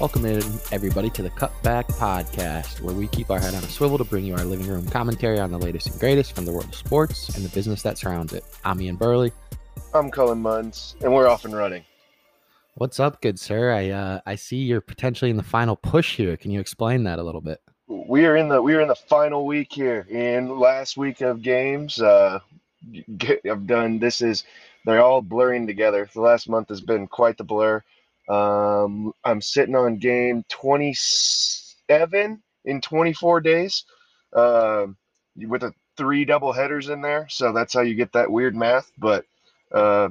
Welcome in, everybody, to the Cutback Podcast, where we keep our head on a swivel to bring you our living room commentary on the latest and greatest from the world of sports and the business that surrounds it. I'm Ian Burley. I'm Cullen Munns, and we're off and running. What's up, good sir? I uh, I see you're potentially in the final push here. Can you explain that a little bit? We are in the we are in the final week here. In last week of games, uh, I've done. This is they're all blurring together. The last month has been quite the blur. Um, I'm sitting on game 27 in 24 days uh, with a three double headers in there. So that's how you get that weird math. But uh,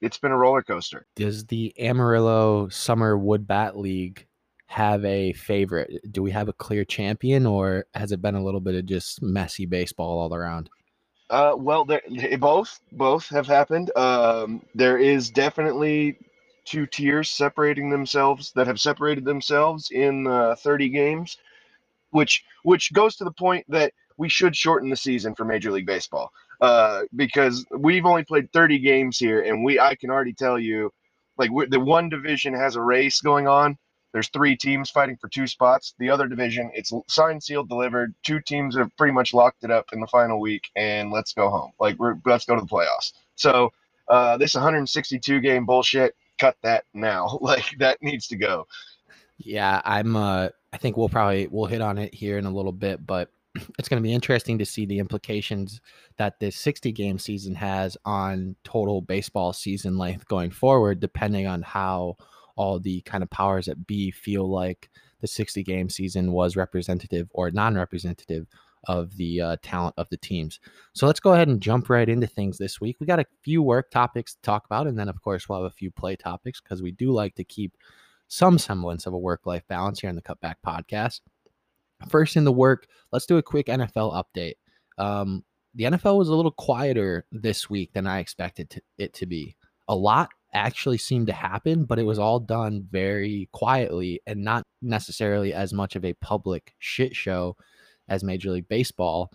it's been a roller coaster. Does the Amarillo Summer Wood Bat League have a favorite? Do we have a clear champion, or has it been a little bit of just messy baseball all around? Uh, well, both both have happened. Um, there is definitely two tiers separating themselves that have separated themselves in uh, 30 games, which which goes to the point that we should shorten the season for Major League Baseball uh, because we've only played 30 games here, and we I can already tell you, like the one division has a race going on. There's three teams fighting for two spots. The other division, it's signed, sealed, delivered. Two teams have pretty much locked it up in the final week, and let's go home. Like we're let's go to the playoffs. So uh, this 162 game bullshit cut that now. Like that needs to go. Yeah, I'm uh I think we'll probably we'll hit on it here in a little bit, but it's going to be interesting to see the implications that this 60 game season has on total baseball season length going forward depending on how all the kind of powers that be feel like the 60 game season was representative or non-representative of the uh, talent of the teams. So let's go ahead and jump right into things this week. We got a few work topics to talk about, and then, of course, we'll have a few play topics because we do like to keep some semblance of a work life balance here in the Cutback Podcast. First in the work, let's do a quick NFL update. Um, the NFL was a little quieter this week than I expected it to be. A lot actually seemed to happen, but it was all done very quietly and not necessarily as much of a public shit show as Major League Baseball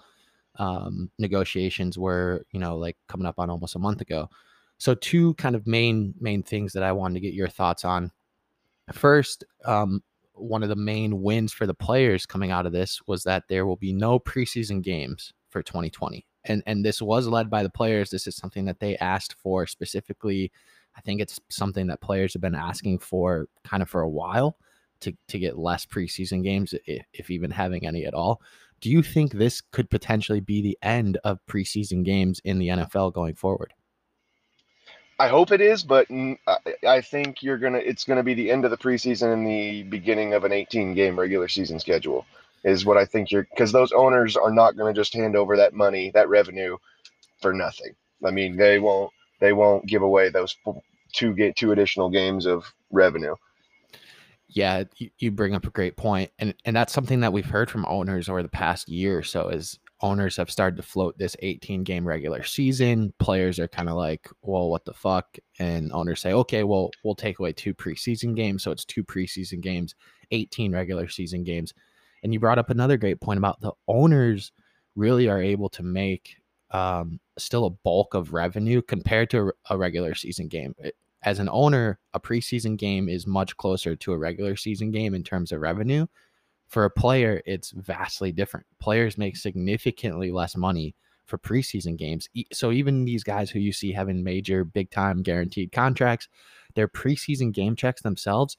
um, negotiations were, you know, like coming up on almost a month ago. So two kind of main main things that I wanted to get your thoughts on. First, um, one of the main wins for the players coming out of this was that there will be no preseason games for 2020. And and this was led by the players. This is something that they asked for specifically. I think it's something that players have been asking for kind of for a while to to get less preseason games if, if even having any at all. Do you think this could potentially be the end of preseason games in the NFL going forward? I hope it is, but I think you're gonna. It's gonna be the end of the preseason and the beginning of an 18 game regular season schedule. Is what I think you're because those owners are not gonna just hand over that money, that revenue, for nothing. I mean, they won't. They won't give away those two get two additional games of revenue yeah, you, bring up a great point, and and that's something that we've heard from owners over the past year or so. Is owners have started to float this 18 game regular season. Players are kind of like, well, what the fuck? And owners say, okay, well, we'll take away two preseason games, so it's two preseason games, 18 regular season games. And you brought up another great point about the owners really are able to make um, still a bulk of revenue compared to a regular season game. As an owner, a preseason game is much closer to a regular season game in terms of revenue. For a player, it's vastly different. Players make significantly less money for preseason games. So even these guys who you see having major big time guaranteed contracts, their preseason game checks themselves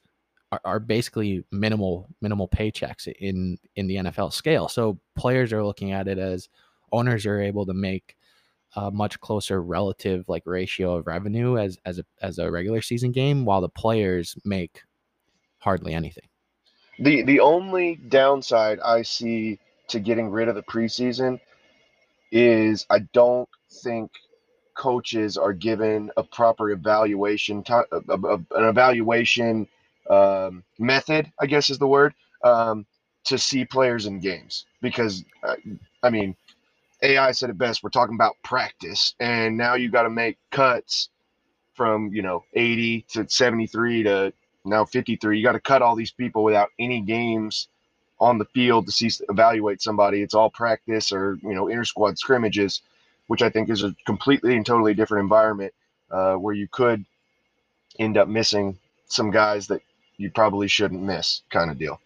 are, are basically minimal minimal paychecks in in the NFL scale. So players are looking at it as owners are able to make a much closer relative like ratio of revenue as as a as a regular season game, while the players make hardly anything. The the only downside I see to getting rid of the preseason is I don't think coaches are given a proper evaluation, an evaluation um, method, I guess is the word, um, to see players in games. Because, uh, I mean, AI said it best. We're talking about practice, and now you got to make cuts from you know 80 to 73 to now 53. You got to cut all these people without any games on the field to see evaluate somebody. It's all practice or you know inter squad scrimmages, which I think is a completely and totally different environment uh, where you could end up missing some guys that you probably shouldn't miss kind of deal.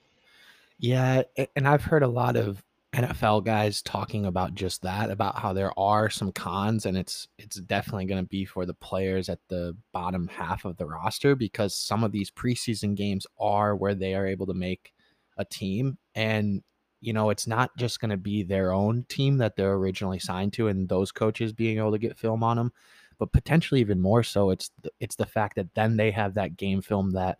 Yeah, and I've heard a lot of NFL guys talking about just that, about how there are some cons, and it's it's definitely going to be for the players at the bottom half of the roster because some of these preseason games are where they are able to make a team, and you know it's not just going to be their own team that they're originally signed to, and those coaches being able to get film on them, but potentially even more so, it's the, it's the fact that then they have that game film that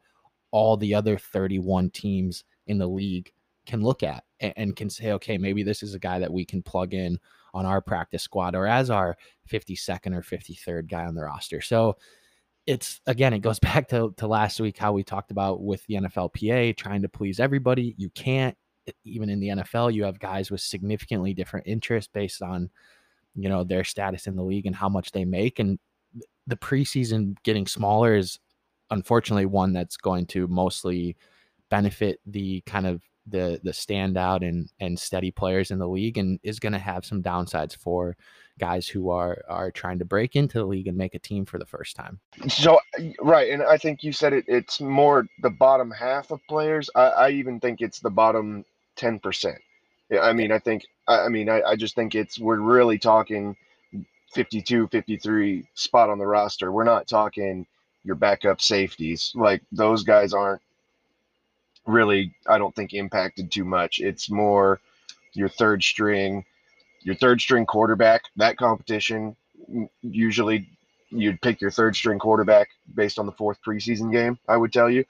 all the other 31 teams in the league can look at and, and, can say, okay, maybe this is a guy that we can plug in on our practice squad or as our 52nd or 53rd guy on the roster. So it's again, it goes back to, to last week how we talked about with the NFLPA trying to please everybody. You can't, even in the NFL, you have guys with significantly different interests based on, you know, their status in the league and how much they make. And the preseason getting smaller is unfortunately one that's going to mostly benefit the kind of the the standout and and steady players in the league and is going to have some downsides for guys who are are trying to break into the league and make a team for the first time. So right, and I think you said it. It's more the bottom half of players. I, I even think it's the bottom ten percent. I mean, I think I, I mean, I, I just think it's we're really talking 52, 53 spot on the roster. We're not talking your backup safeties. Like those guys aren't really, I don't think, impacted too much. It's more your third string, your third string quarterback. That competition mm, usually you'd pick your third string quarterback based on the fourth preseason game. I would tell you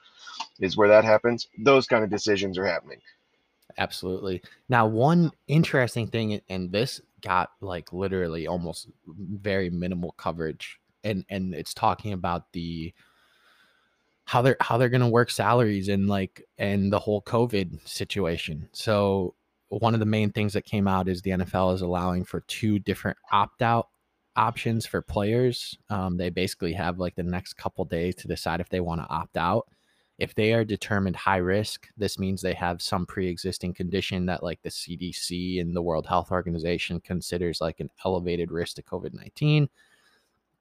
is where that happens. Those kind of decisions are happening. Absolutely. Now, one interesting thing, and this got like literally almost very minimal coverage, and and it's talking about the how they're how they're going to work salaries and like and the whole covid situation. So one of the main things that came out is the nfl is allowing for two different opt-out options for players. Um, they basically have like the next couple days to decide if they want to opt out. If they are determined high risk this means they have some pre-existing condition that like the cdc and the world health organization considers like an elevated risk to covid-19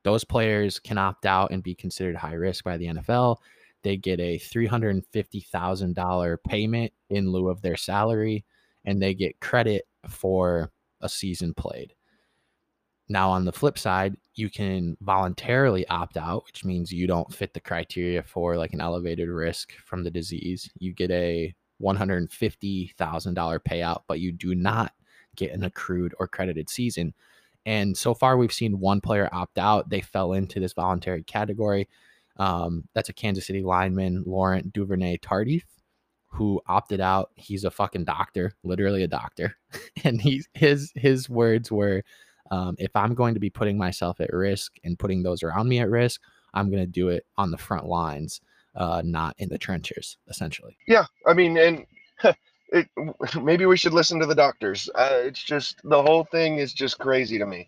those players can opt out and be considered high risk by the nfl they get a $350,000 payment in lieu of their salary and they get credit for a season played. Now, on the flip side, you can voluntarily opt out, which means you don't fit the criteria for like an elevated risk from the disease. You get a $150,000 payout, but you do not get an accrued or credited season. And so far, we've seen one player opt out. They fell into this voluntary category. Um, that's a Kansas City lineman, Laurent Duvernay Tardif, who opted out. He's a fucking doctor, literally a doctor, and he his his words were, um, "If I'm going to be putting myself at risk and putting those around me at risk, I'm going to do it on the front lines, uh, not in the trenches." Essentially. Yeah, I mean, and it, maybe we should listen to the doctors. Uh, it's just the whole thing is just crazy to me.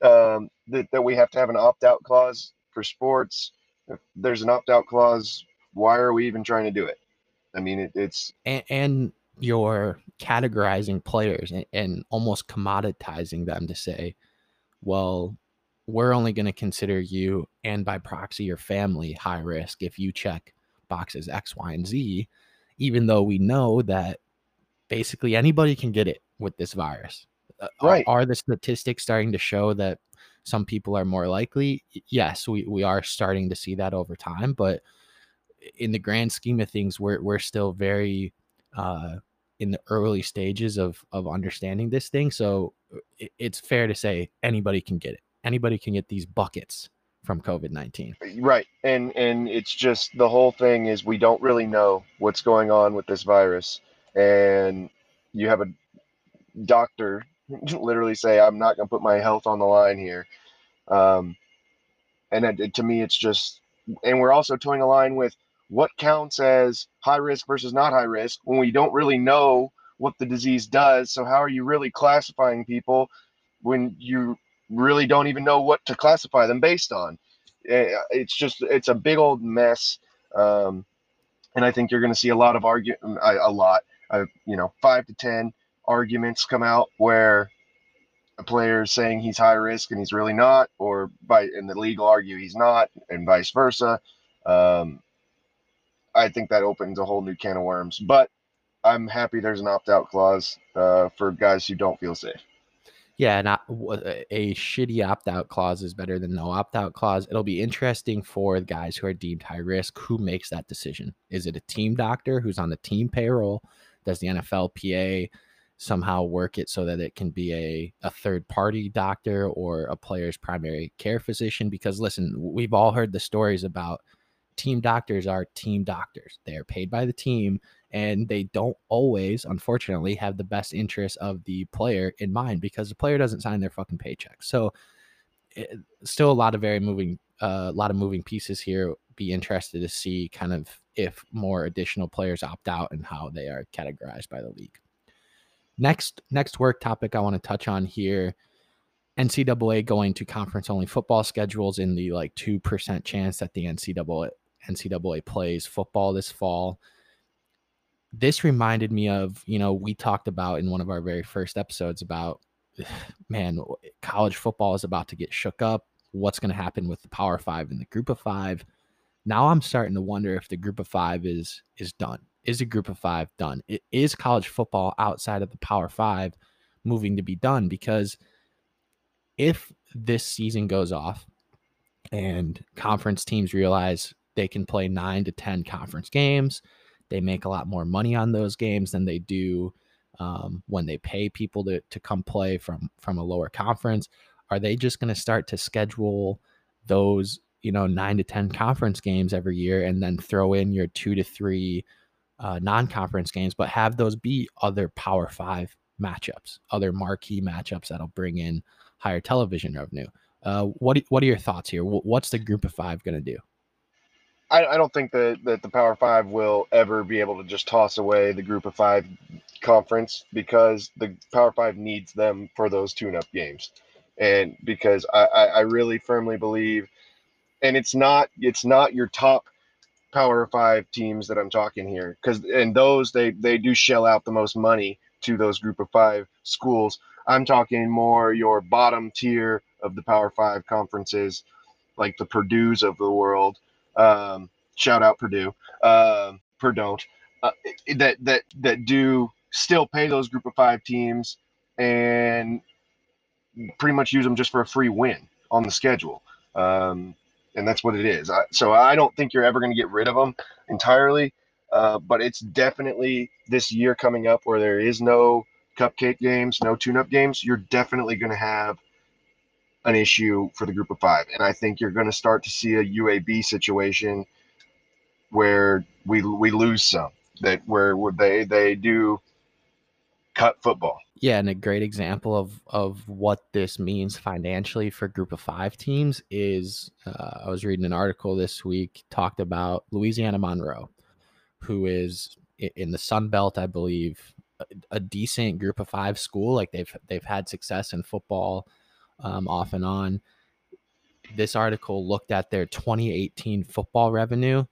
Um, that, that we have to have an opt out clause for sports if there's an opt out clause, why are we even trying to do it? I mean, it, it's and, and, you're categorizing players and, and almost commoditizing them to say, well, we're only going to consider you and by proxy your family high risk if you check boxes X, Y, and Z, even though we know that basically anybody can get it with this virus. Uh, right. Are, are the statistics starting to show that some people are more likely. Yes, we, we are starting to see that over time, but in the grand scheme of things, we're we're still very uh, in the early stages of of understanding this thing. So it, it's fair to say anybody can get it. Anybody can get these buckets from COVID nineteen. Right, and and it's just the whole thing is we don't really know what's going on with this virus, and you have a doctor literally say, I'm not going to put my health on the line here. Um, and it, to me, it's just, and we're also toeing a line with what counts as high risk versus not high risk when we don't really know what the disease does. So, how are you really classifying people when you really don't even know what to classify them based on? Eh, it's just, it's a big old mess. Um, and I think you're going to see a lot of argument, a lot, uh, you know, five to 10 arguments come out where a player is saying he's high risk and he's really not, or by and the legal argue he's not, and vice versa. Um, I think that opens a whole new can of worms. But I'm happy there's an opt out clause uh, for guys who don't feel safe. Yeah, not a shitty opt out clause is better than no opt out clause. It'll be interesting for guys who are deemed high risk. Who makes that decision? Is it a team doctor who's on the team payroll? Does the NFLPA somehow work it so that it can be a, a third party doctor or a player's primary care physician? Because listen, we've all heard the stories about team doctors are team doctors. They are paid by the team and they don't always, unfortunately, have the best interest of the player in mind because the player doesn't sign their fucking paycheck. So, it, eh, still a lot of very moving, a uh, lot of moving pieces here. Be interested to see kind of if more additional players opt out and how they are categorized by the league. Next, next work topic I want to touch on here. NCAA going to conference only football schedules in the like 2% chance that the NCAA NCAA plays football this fall. This reminded me of, you know, we talked about in one of our very first episodes about, man, college football is about to get shook up. What's going to happen with the Power Five and the Group of Five? Now I'm starting to wonder if the Group of Five is is done. Is a Group of Five done? It is college football outside of the Power Five moving to be done? Because if this season goes off and conference teams realize they can play nine to 10 conference games. They make a lot more money on those games than they do um, when they pay people to, to come play from, from a lower conference. Are they just going to start to schedule those, you know, nine to 10 conference games every year and then throw in your two to three uh, non conference games, but have those be other Power Five matchups, other marquee matchups that'll bring in higher television revenue? Uh, what, what are your thoughts here? What's the group of five going to do? I, I don't think that, that the Power Five will ever be able to just toss away the Group of Five conference because the Power Five needs them for those tune-up games, and because I, I, I really firmly believe, and it's not it's not your top Power Five teams that I'm talking here because and those they they do shell out the most money to those Group of Five schools. I'm talking more your bottom tier of the Power Five conferences, like the Purdue's of the world um, shout out Purdue, uh, Purdue, uh, that that that do still pay those group of five teams and pretty much use them just for a free win on the schedule. Um, and that's what it is. I, so I don't think you're ever going to get rid of them entirely. Uh, but it's definitely this year coming up where there is no cupcake games, no tune-up games. You're definitely going to have an issue for the group of five. And I think you're going to start to see a UAB situation where we we lose some that where they they do cut football. Yeah, and a great example of of what this means financially for group of five teams is uh, I was reading an article this week talked about Louisiana Monroe, who is in the Sun Belt, I believe, a, a decent group of five school. Like they've they've had success in football um, off and on. This article looked at their 2018 football revenue.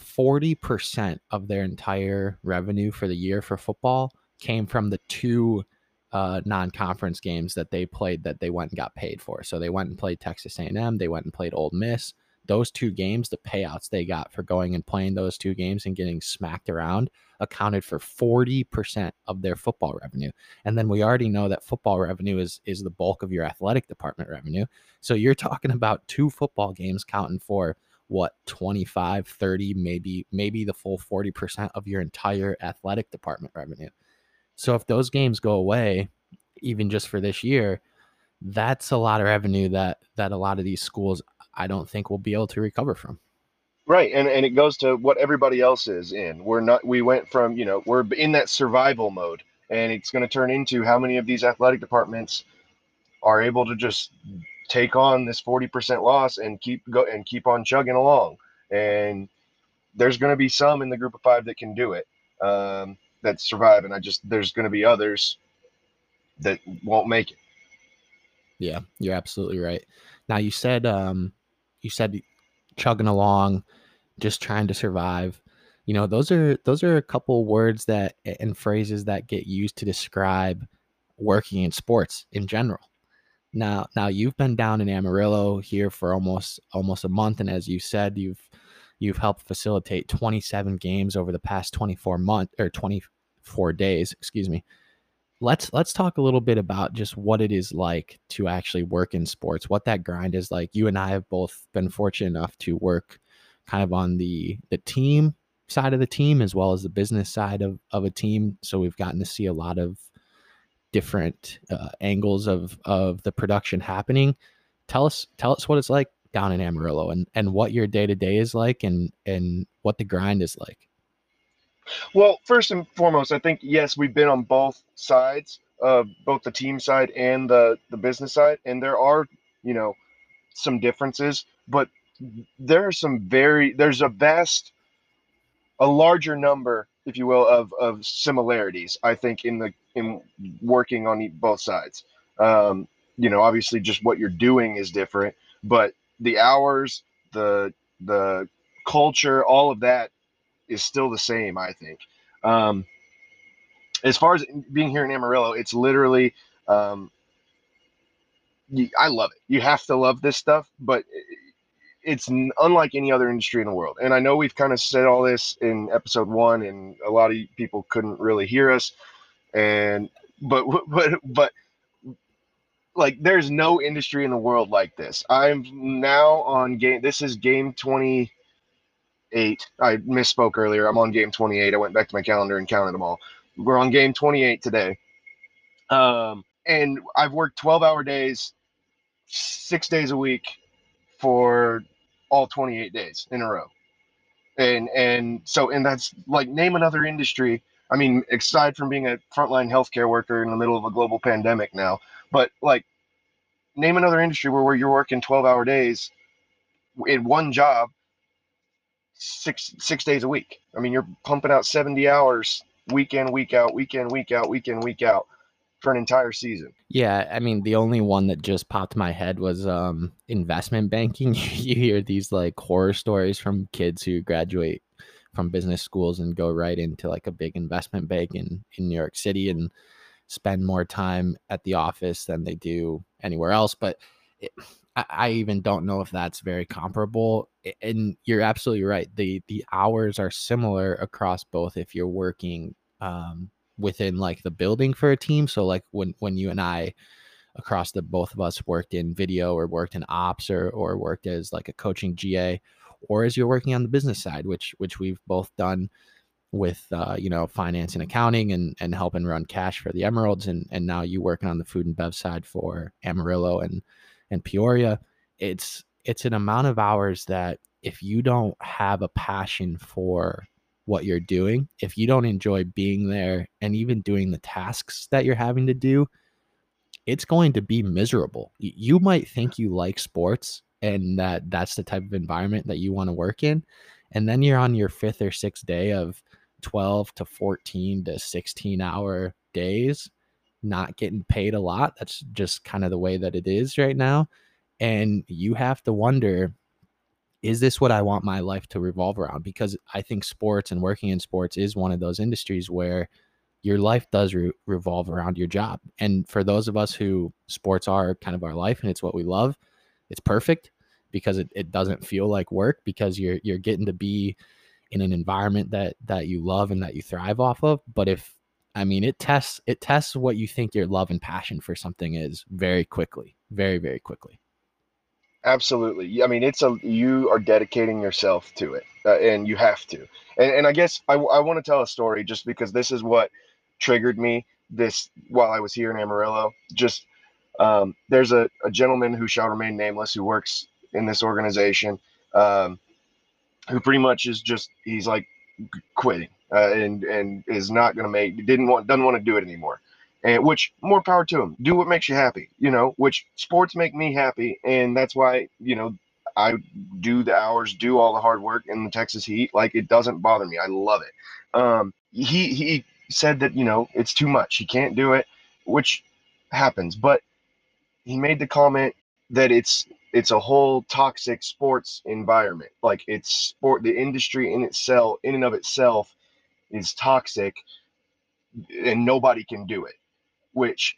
40% of their entire revenue for the year for football came from the two uh, non-conference games that they played that they went and got paid for. So they went and played Texas A&M, they went and played Ole Miss, those two games, the payouts they got for going and playing those two games and getting smacked around accounted for 40% of their football revenue. And then we already know that football revenue is is the bulk of your athletic department revenue. So you're talking about two football games counting for what 25, 30, maybe maybe the full 40% of your entire athletic department revenue. So if those games go away even just for this year, that's a lot of revenue that that a lot of these schools I don't think we'll be able to recover from. Right, and and it goes to what everybody else is in. We're not. We went from you know we're in that survival mode, and it's going to turn into how many of these athletic departments are able to just take on this forty percent loss and keep go and keep on chugging along. And there's going to be some in the group of five that can do it um, that survive, and I just there's going to be others that won't make it. Yeah, you're absolutely right. Now you said um, you said chugging along, just trying to survive. You know, those are those are a couple words that and phrases that get used to describe working in sports in general. Now, now you've been down in Amarillo here for almost almost a month, and as you said, you've You've helped facilitate 27 games over the past 24 months or 24 days, excuse me. Let's let's talk a little bit about just what it is like to actually work in sports, what that grind is like. You and I have both been fortunate enough to work kind of on the the team side of the team as well as the business side of, of a team. So we've gotten to see a lot of different uh, angles of of the production happening. Tell us tell us what it's like down in Amarillo and and what your day to day is like and and what the grind is like. Well, first and foremost, I think yes, we've been on both sides, uh, both the team side and the the business side, and there are you know some differences, but there are some very there's a vast a larger number if you will of of similarities i think in the in working on both sides um you know obviously just what you're doing is different but the hours, the the culture, all of that is still the same. I think. Um, as far as being here in Amarillo, it's literally. Um, I love it. You have to love this stuff, but it's unlike any other industry in the world. And I know we've kind of said all this in episode one, and a lot of people couldn't really hear us. And but but but like there's no industry in the world like this. I'm now on game. This is game 28. I misspoke earlier. I'm on game 28. I went back to my calendar and counted them all. We're on game 28 today. Um, and I've worked 12 hour days, six days a week for all 28 days in a row. And, and so, and that's like name another industry. I mean, aside from being a frontline healthcare worker in the middle of a global pandemic now, but like, name another industry where, where you're working 12 hour days in one job six six days a week. I mean, you're pumping out 70 hours week in, week out, week in, week out, week in, week out for an entire season. Yeah, I mean, the only one that just popped my head was um investment banking. you hear these like horror stories from kids who graduate from business schools and go right into like a big investment bank in in New York City and spend more time at the office than they do anywhere else. But it, I, even don't know if that's very comparable. And you're absolutely right. The the hours are similar across both. If you're working um, within like the building for a team, so like when when you and I across the both of us worked in video or worked in ops or or worked as like a coaching GA or as you're working on the business side which which we've both done with uh, you know finance and accounting and and helping run cash for the Emeralds and and now you working on the food and bev side for Amarillo and and Peoria. It's it's an amount of hours that if you don't have a passion for what you're doing, if you don't enjoy being there and even doing the tasks that you're having to do, it's going to be miserable. You might think you like sports and that that's the type of environment that you want to work in and then you're on your fifth or sixth day of 12 to 14 to 16 hour days, not getting paid a lot. That's just kind of the way that it is right now. And you have to wonder is this what I want my life to revolve around? Because I think sports and working in sports is one of those industries where your life does re- revolve around your job. And for those of us who sports are kind of our life and it's what we love, it's perfect because it, it doesn't feel like work because you're you're getting to be in an environment that that you love and that you thrive off of. But if i mean it tests it tests what you think your love and passion for something is very quickly very very quickly. Absolutely. I mean it's a you are dedicating yourself to it uh, and you have to. And, and i guess i, I want to tell a story just because this is what triggered me this while i was here in amarillo. Just um, there's a, a gentleman who shall remain nameless who works in this organization um, who pretty much is just he's like quitting uh, and and is not going to make didn't want doesn't want to do it anymore. And which more power to him. Do what makes you happy you know which sports make me happy and that's why you know i do the hours do all the hard work in the texas heat. Like it doesn't bother me. I love it. Um he he said that you know it's too much. He can't do it which happens. But he made the comment that it's it's a whole toxic sports environment. Like it's sport, the industry in itself, in and of itself, is toxic, and nobody can do it. Which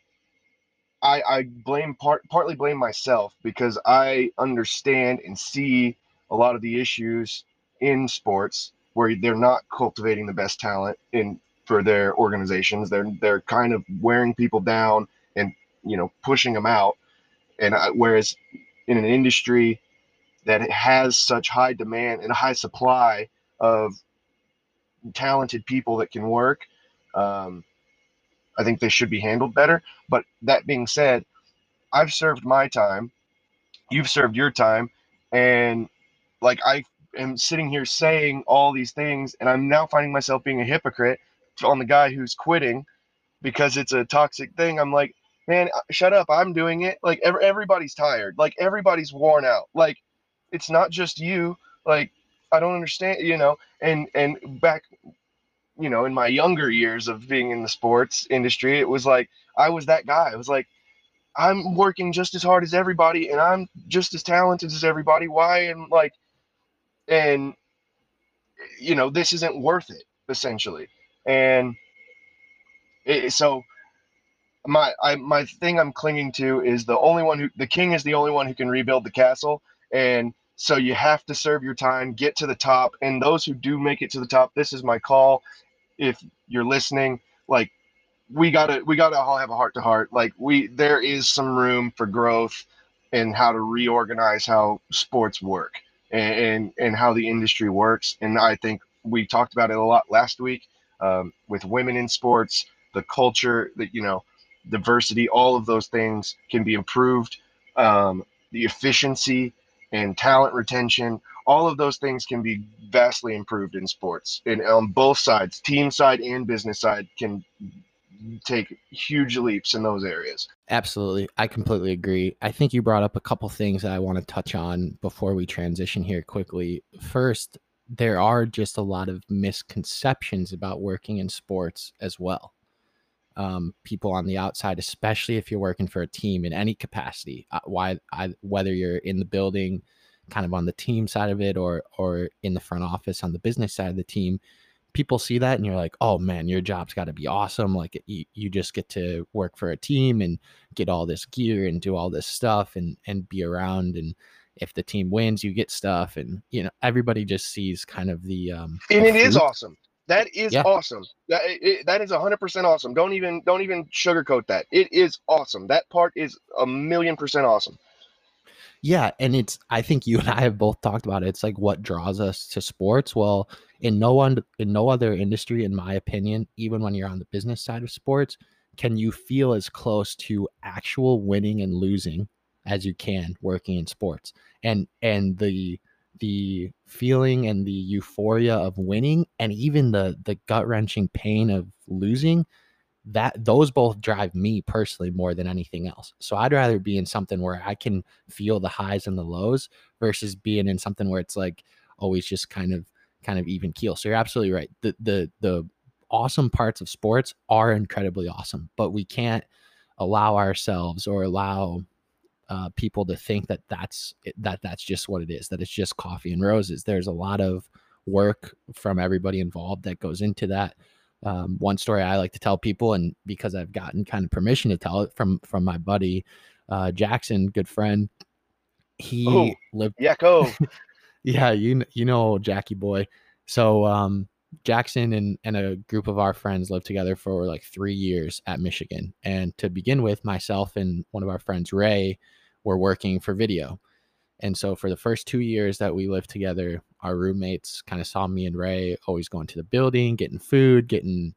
I, I blame part partly blame myself because I understand and see a lot of the issues in sports where they're not cultivating the best talent in for their organizations. They're they're kind of wearing people down and you know pushing them out. And I, whereas in an industry that has such high demand and high supply of talented people that can work, um, I think they should be handled better. But that being said, I've served my time, you've served your time, and like I am sitting here saying all these things, and I'm now finding myself being a hypocrite on the guy who's quitting because it's a toxic thing. I'm like, man, uh, shut up. I'm doing it. Like every, everybody's tired. Like everybody's worn out. Like it's not just you. Like I don't understand, you know. And and back, you know, in my younger years of being in the sports industry, it was like I was that guy. I was like, I'm working just as hard as everybody, and I'm just as talented as everybody. Why and like, and you know, this isn't worth it essentially. And it, so my I, my thing I'm clinging to is the only one who the king is the only one who can rebuild the castle, and so you have to serve your time, get to the top, and those who do make it to the top, this is my call. If you're listening, like we gotta we gotta all have a heart to heart. Like we there is some room for growth and how to reorganize how sports work and, and and how the industry works. And I think we talked about it a lot last week um, with women in sports, the culture that you know diversity, all of those things can be improved. Um, the efficiency and talent retention, all of those things can be vastly improved in sports. And on both sides, team side and business side, can take huge leaps in those areas. Absolutely. I completely agree. I think you brought up a couple things that I want to touch on before we transition here quickly. First, there are just a lot of misconceptions about working in sports as well um, people on the outside, especially if you're working for a team in any capacity. Uh, why, I, whether you're in the building, kind of on the team side of it, or or in the front office on the business side of the team, people see that and you're like, oh man, your job's got to be awesome. Like you, you just get to work for a team and get all this gear and do all this stuff and and be around and if the team wins, you get stuff, and you know everybody just sees kind of the. Um, and the it fruit. is awesome. That is yeah. awesome. That it, that is hundred percent awesome. Don't even don't even sugarcoat that. It is awesome. That part is a million percent awesome. Yeah, and it's I think you and I have both talked about it. It's like what draws us to sports. Well, in no one in no other industry, in my opinion, even when you're on the business side of sports, can you feel as close to actual winning and losing as you can working in sports. And and the the feeling and the euphoria of winning and even the the gut-wrenching pain of losing that those both drive me personally more than anything else. So I'd rather be in something where I can feel the highs and the lows versus being in something where it's like always just kind of kind of even keel. So you're absolutely right. The the the awesome parts of sports are incredibly awesome, but we can't allow ourselves or allow uh, people to think that that's that that's just what it is that it's just coffee and roses. There's a lot of work from everybody involved that goes into that. Um, one story i like to tell people and because i've gotten kind of permission to tell it from from my buddy uh, jackson good friend he oh, lived yeah yeah you you know jackie boy. So um Jackson and, and a group of our friends lived together for like three years at Michigan. And to begin with, myself and one of our friends, Ray, were working for video. And so for the first two years that we lived together, our roommates kind of saw me and Ray always going to the building, getting food, getting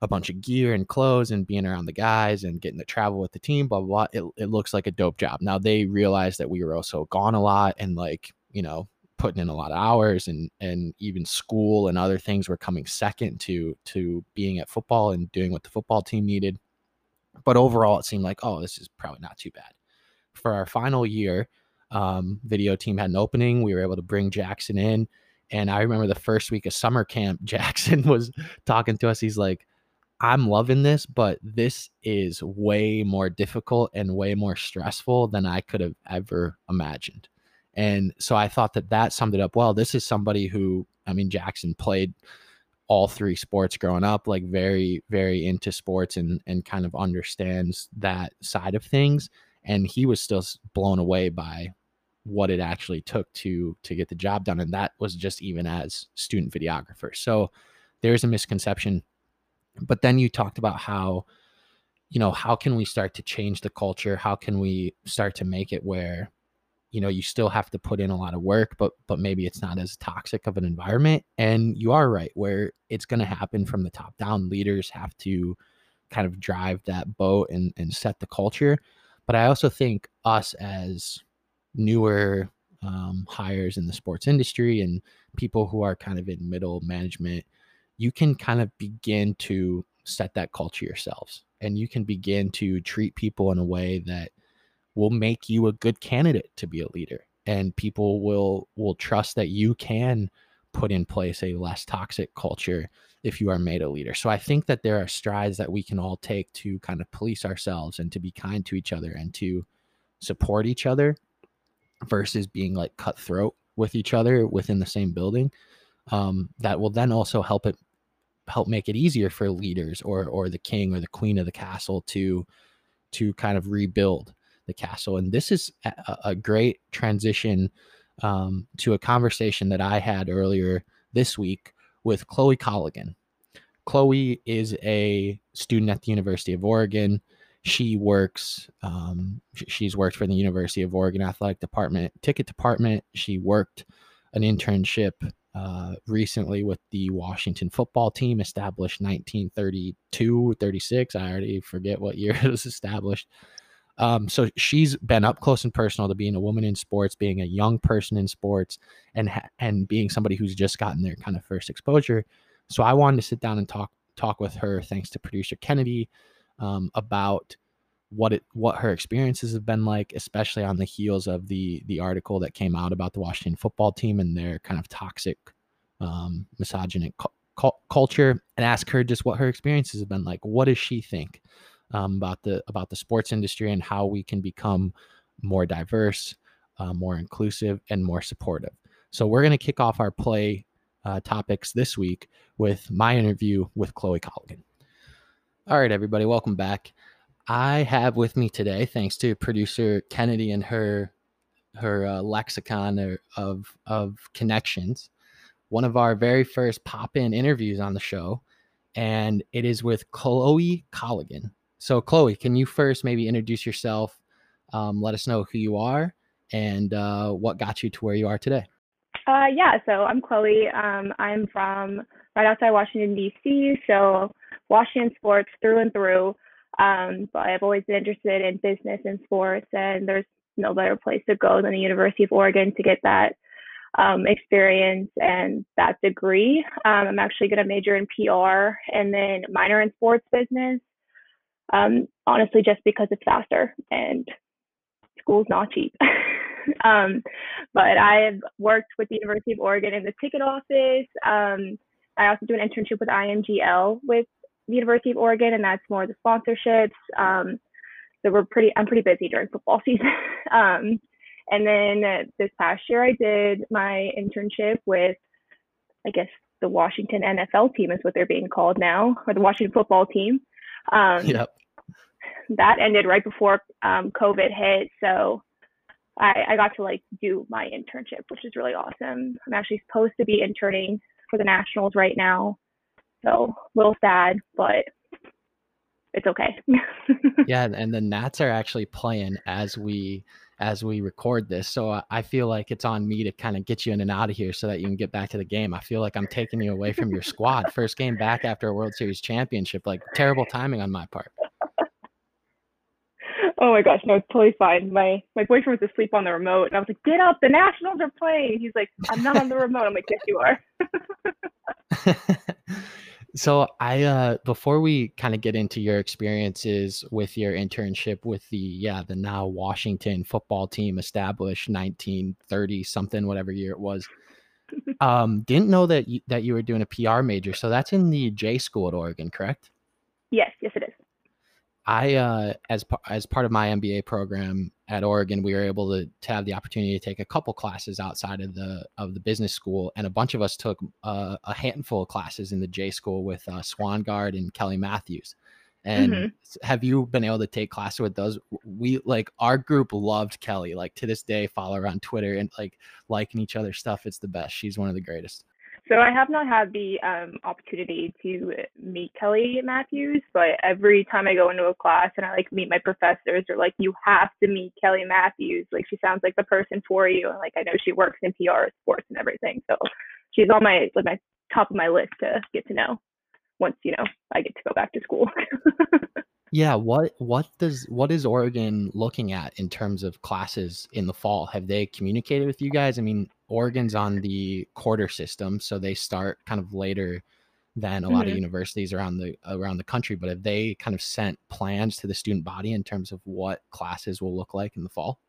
a bunch of gear and clothes and being around the guys and getting to travel with the team, blah, blah, blah. It, it looks like a dope job. Now they realized that we were also gone a lot and like, you know, putting in a lot of hours and and even school and other things were coming second to to being at football and doing what the football team needed. But overall it seemed like, oh, this is probably not too bad for our final year, um, video team had an opening. We were able to bring Jackson in. And I remember the first week of summer camp, Jackson was talking to us. He's like, I'm loving this, but this is way more difficult and way more stressful than I could have ever imagined. And so I thought that that summed it up well. This is somebody who, I mean, Jackson played all three sports growing up, like very, very into sports and and kind of understands that side of things and he was still blown away by what it actually took to to get the job done and that was just even as student videographer. So there's a misconception but then you talked about how you know how can we start to change the culture? How can we start to make it where you know you still have to put in a lot of work but but maybe it's not as toxic of an environment. And you are right where it's going to happen from the top down. Leaders have to kind of drive that boat and and set the culture but i also think us as newer um, hires in the sports industry and people who are kind of in middle management you can kind of begin to set that culture yourselves and you can begin to treat people in a way that will make you a good candidate to be a leader and people will will trust that you can put in place a less toxic culture if you are made a leader. So I think that there are strides that we can all take to kind of police ourselves and to be kind to each other and to support each other versus being like cutthroat with each other within the same building. Um, that will then also help it help make it easier for leaders or or the king or the queen of the castle to to kind of rebuild the castle. And this is a, a great transition um, to a conversation that I had earlier this week with Chloe Colligan. Chloe is a student at the University of Oregon. She works, um, she's worked for the University of Oregon Athletic Department, ticket department. She worked an internship uh, recently with the Washington football team, established 1932, 36. I already forget what year it was established. Um, so she's been up close and personal to being a woman in sports, being a young person in sports, and and being somebody who's just gotten their kind of first exposure. So I wanted to sit down and talk talk with her, thanks to producer Kennedy, um, about what it what her experiences have been like, especially on the heels of the the article that came out about the Washington football team and their kind of toxic, um, misogynic cu- culture, and ask her just what her experiences have been like. What does she think um, about the about the sports industry and how we can become more diverse, uh, more inclusive, and more supportive? So we're going to kick off our play uh, topics this week with my interview with Chloe Colligan. All right, everybody, welcome back. I have with me today, thanks to producer Kennedy and her her uh, lexicon of of connections, one of our very first pop in interviews on the show, and it is with Chloe Colligan. So, Chloe, can you first maybe introduce yourself? Um, let us know who you are and uh, what got you to where you are today. Uh, yeah, so I'm Chloe. Um, I'm from right outside Washington, D.C., so Washington sports through and through. Um, but I've always been interested in business and sports, and there's no better place to go than the University of Oregon to get that um, experience and that degree. Um, I'm actually going to major in PR and then minor in sports business. Um, honestly, just because it's faster and school's not cheap. Um, but I've worked with the University of Oregon in the ticket office. Um, I also do an internship with IMGL with the University of Oregon, and that's more the sponsorships. Um, so we're pretty, I'm pretty busy during football season. um, and then this past year, I did my internship with, I guess, the Washington NFL team is what they're being called now, or the Washington football team. Um, yep. That ended right before um, COVID hit, so I, I got to like do my internship, which is really awesome. I'm actually supposed to be interning for the Nationals right now, so a little sad, but it's okay. yeah, and the Nats are actually playing as we as we record this. So uh, I feel like it's on me to kind of get you in and out of here so that you can get back to the game. I feel like I'm taking you away from your squad. First game back after a World Series championship. Like terrible timing on my part. Oh my gosh, no, it's totally fine. My my boyfriend was asleep on the remote, and I was like, "Get up! The Nationals are playing." He's like, "I'm not on the remote." I'm like, "Yes, you are." so I uh before we kind of get into your experiences with your internship with the yeah the now Washington football team established 1930 something whatever year it was. um, didn't know that you, that you were doing a PR major. So that's in the J school at Oregon, correct? Yes, yes, it is. I, uh, as as part of my MBA program at Oregon, we were able to, to have the opportunity to take a couple classes outside of the of the business school, and a bunch of us took uh, a handful of classes in the J school with uh, Swangard and Kelly Matthews. And Mhm. have you been able to take classes with those? We like our group loved Kelly. Like to this day, follow her on Twitter and like liking each other stuff. It's the best. She's one of the greatest. So I have not had the um, opportunity to meet Kelly Matthews, but every time I go into a class and I like meet my professors, they're like, "You have to meet Kelly Matthews. Like she sounds like the person for you." And like I know she works in PR, sports, and everything, so she's on my like my top of my list to get to know once you know I get to go back to school. Yeah, what what does what is Oregon looking at in terms of classes in the fall? Have they communicated with you guys? I mean, Oregon's on the quarter system, so they start kind of later than a lot of Mhm. universities around the around the country, but have they kind of sent plans to the student body in terms of what classes will look like in the fall?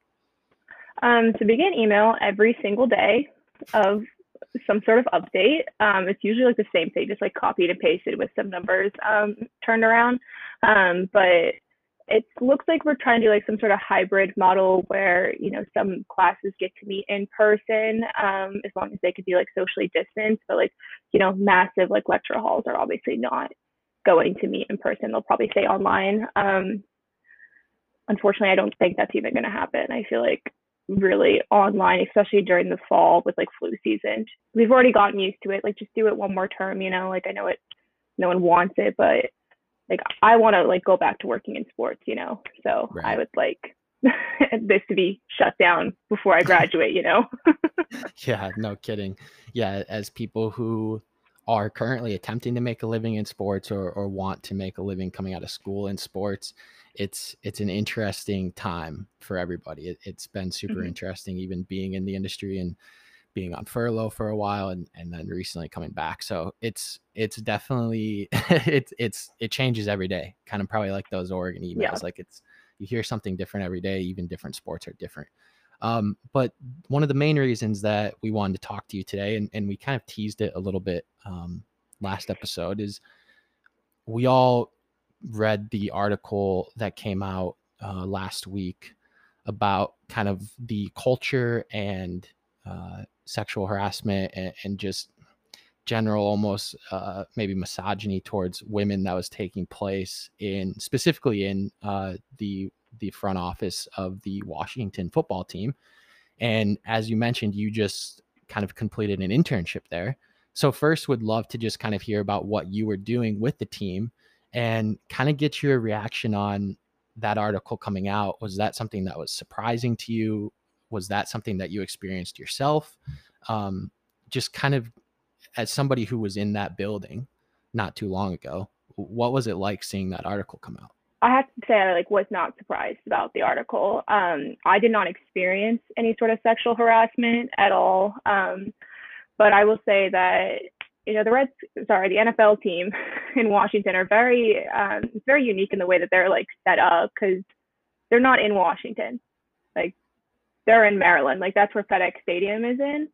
Um, so we get an email every single day of some sort of update. Um, it's usually like the same thing, just like copied and pasted with some numbers um, turned around. Um, but it looks like we're trying to do like some sort of hybrid model where you know some classes get to meet in person um, as long as they could be like socially distanced. But like you know massive like lecture halls are obviously not going to meet in person. They'll probably stay online. Um, unfortunately, I don't think that's even going to happen. I feel like really online, especially during the fall with like flu season. We've already gotten used to it. Like just do it one more term, you know. Like I know it, no one wants it, but like I want to like go back to working in sports, you know. So I would like this to be shut down before I graduate, you know. Yeah, no kidding. Yeah, as people who are currently attempting to make a living in sports or, or want to make a living coming out of school in sports, it's it's an interesting time for everybody. It, it's been super Mhm. interesting, even being in the industry and being on furlough for a while and, and then recently coming back. So it's it's definitely it's it's it changes every day. Kind of probably like those Oregon emails. Yeah. Like it's you hear something different every day, even different sports are different. Um, but one of the main reasons that we wanted to talk to you today, and, and we kind of teased it a little bit um, last episode, is we all read the article that came out uh, last week about kind of the culture and uh, sexual harassment and, and just general almost uh, maybe misogyny towards women that was taking place in specifically in uh, the the front office of the Washington football team. And as you mentioned, you just kind of completed an internship there. So first would love to just kind of hear about what you were doing with the team and kind of get your reaction on that article coming out. Was that something that was surprising to you? Was that something that you experienced yourself? Um, just kind of as somebody who was in that building not too long ago, what was it like seeing that article come out? I have to say I like was not surprised about the article. Um, I did not experience any sort of sexual harassment at all. Um, but I will say that you know the Reds, sorry, the NFL team in Washington are very um, very unique in the way that they're like set up because they're not in Washington, like they're in Maryland, like that's where FedEx Stadium is in,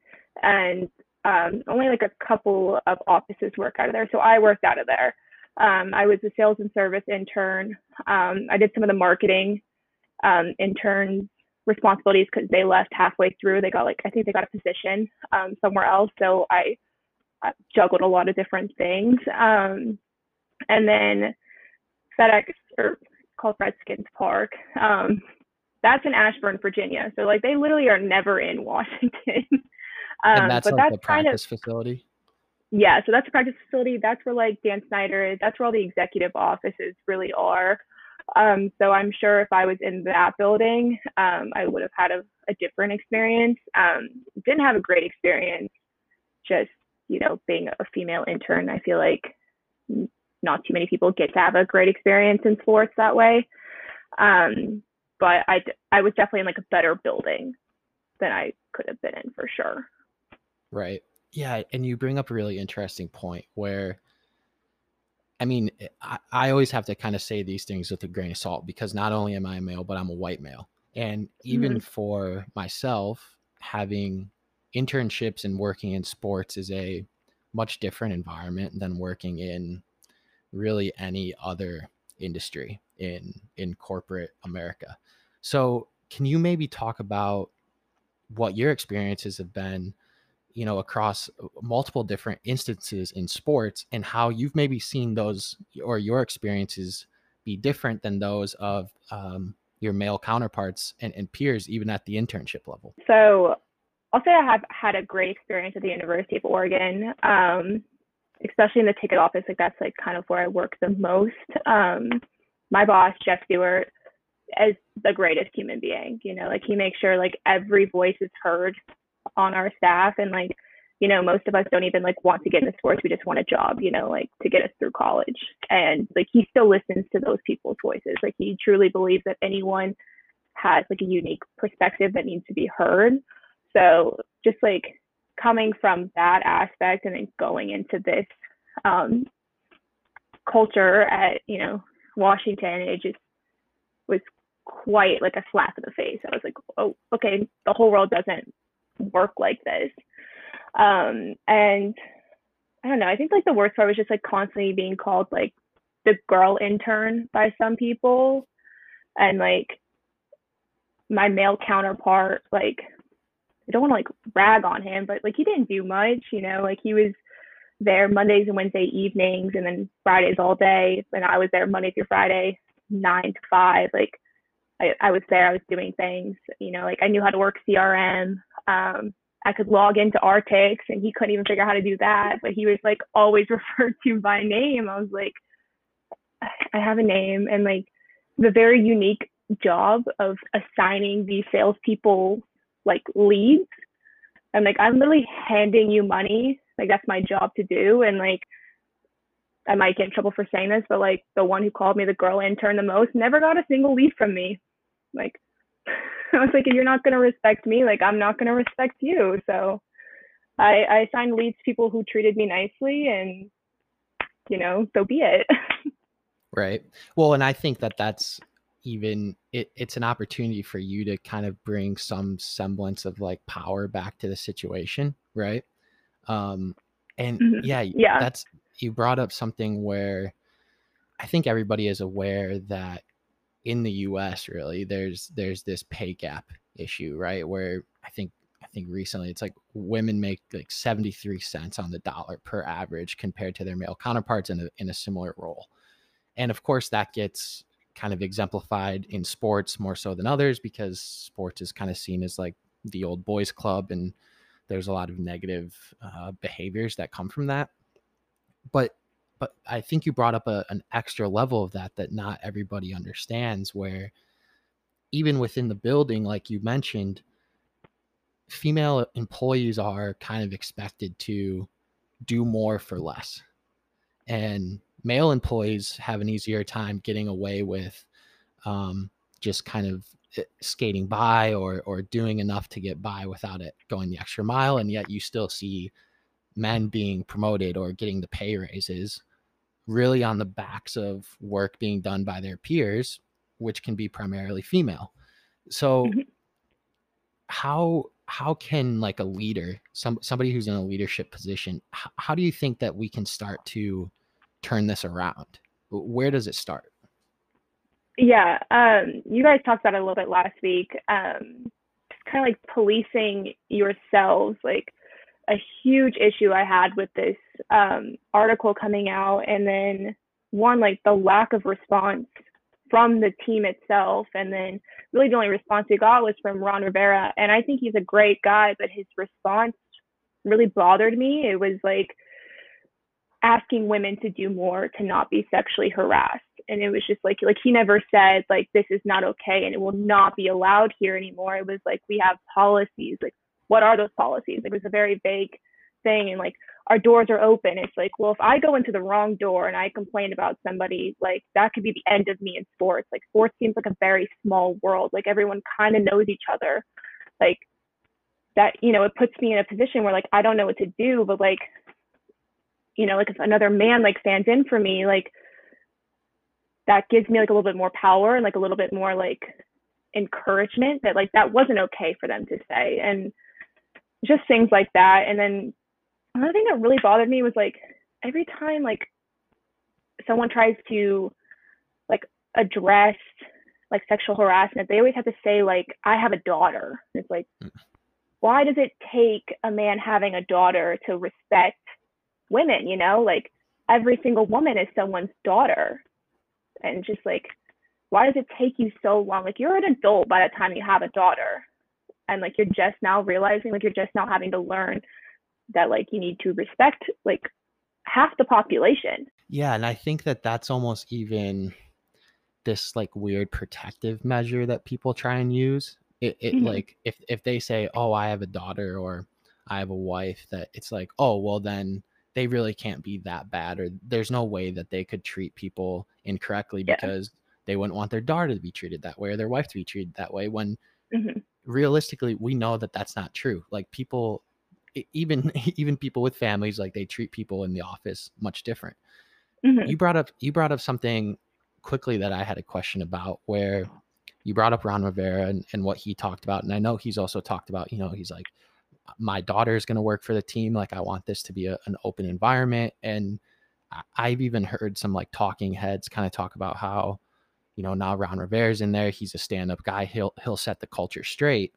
and um, only like a couple of offices work out of there. So I worked out of there. Um, I was a sales and service intern. Um, I did some of the marketing um, intern responsibilities because they left halfway through. They got like I think they got a position um, somewhere else. So I, I juggled a lot of different things. Um, and then FedEx or called Redskins Park. Um, that's in Ashburn, Virginia. So like they literally are never in Washington. um, and that's but like that's the kind of practice facility. Yeah, so that's a practice facility. That's where like Dan Snyder is. That's where all the executive offices really are. Um, so I'm sure if I was in that building, um, I would have had a, a different experience. Um, didn't have a great experience, just you know, being a female intern. I feel like not too many people get to have a great experience in sports that way. Um, but I was definitely in like a better building than I could have been in for sure. Right. Yeah, and you bring up a really interesting point where I mean, eh, I, I always have to kind of say these things with a grain of salt because not only am I a male, but I'm a white male. And even for myself, having internships and working in sports is a much different environment than working in really any other industry in in corporate America. So, can you maybe talk about what your experiences have been you know across multiple different instances in sports and how you've maybe seen those or your experiences be different than those of um, your male counterparts and, and peers, even at the internship level? So I'll say I have had a great experience at the University of Oregon, um, especially in the ticket office. Like that's like kind of where I work the most. Um, my boss, Jeff Stewart, is the greatest human being. You know, like he makes sure like every voice is heard on our staff, and like you know, most of us don't even like want to get into sports. We just want a job, you know, like to get us through college. And like he still listens to those people's voices. Like he truly believes that anyone has like a unique perspective that needs to be heard. So just like coming from that aspect and then going into this um, culture at, you know, Washington, it just was quite like a slap in the face. I was like, oh, okay, the whole world doesn't work like this. Um, and I don't know, I think like the worst part was just like constantly being called like the girl intern by some people. And like my male counterpart, like I don't want to like rag on him, but like he didn't do much, you know, like he was there Mondays and Wednesday evenings and then Fridays all day. And I was there Monday through Friday, nine to five. Like I, I was there, I was doing things, you know, like I knew how to work CRM. Um, I could log into Archtics and he couldn't even figure out how to do that, but he was like always referred to by name. I was like, I have a name and like the very unique job of assigning these salespeople like leads. I'm like, I'm literally handing you money. Like that's my job to do. And like I might get in trouble for saying this, but like the one who called me the girl intern the most never got a single lead from me. Like I was like, if you're not gonna respect me, like I'm not gonna respect you. So I I assigned leads people who treated me nicely, and you know, so be it. right. Well, and I think that that's even it, it's an opportunity for you to kind of bring some semblance of like power back to the situation, right? Um, and mm-hmm. yeah, yeah, that's you brought up something where I think everybody is aware that in the US really there's there's this pay gap issue, right? Where I think I think recently it's like women make like 73 cents on the dollar per average compared to their male counterparts in a in a similar role. And of course that gets kind of exemplified in sports more so than others because sports is kind of seen as like the old boys club and there's a lot of negative uh, behaviors that come from that but but I think you brought up a, an extra level of that that not everybody understands. Where even within the building, like you mentioned, female employees are kind of expected to do more for less, and male employees have an easier time getting away with um, just kind of eh, skating by or or doing enough to get by without it going the extra mile and yet you still see men being promoted or getting the pay raises really on the backs of work being done by their peers, which can be primarily female. So mm-hmm. how how can like a leader, some somebody who's in a leadership position, how, how do you think that we can start to turn this around? Where does it start? Yeah, um, you guys talked about it a little bit last week. Um, kind of like policing yourselves, like a huge issue I had with this um, article coming out, and then one like the lack of response from the team itself, and then really the only response we got was from Ron Rivera, and I think he's a great guy, but his response really bothered me. It was like asking women to do more to not be sexually harassed. And it was just like like he never said like this is not okay and it will not be allowed here anymore. It was like we have policies like what are those policies? It was a very vague thing. And like, our doors are open. It's like, well, if I go into the wrong door and I complain about somebody, like, that could be the end of me in sports. Like, sports seems like a very small world. Like, everyone kind of knows each other. Like, that, you know, it puts me in a position where, like, I don't know what to do, but like, you know, like if another man like stands in for me, like that gives me like a little bit more power and like a little bit more like encouragement that like that wasn't okay for them to say. And just things like that. And then another thing that really bothered me was like every time like someone tries to like address like sexual harassment, they always have to say like I have a daughter. It's like mm. why does it take a man having a daughter to respect women, you know? Like every single woman is someone's daughter. and just like why does it take you so long like you're an adult by the time you have a daughter and like you're just now realizing like you're just now having to learn that like you need to respect like half the population yeah and i think that that's almost even this like weird protective measure that people try and use it, it mm-hmm. like if if they say oh i have a daughter or i have a wife that it's like oh well then they really can't be that bad or there's no way that they could treat people incorrectly yeah. because they wouldn't want their daughter to be treated that way or their wife to be treated that way when mm-hmm. Realistically we know that that's not true like people even even people with families like they treat people in the office much different mm-hmm. you brought up you brought up something quickly that i had a question about where you brought up ron rivera and, and what he talked about and i know he's also talked about you know he's like my daughter is going to work for the team. Like I want this to be a, an open environment. And I've even heard some like talking heads kind of talk about how, you know, now Ron Rivera's in there. He's a stand-up guy. He'll he'll set the culture straight.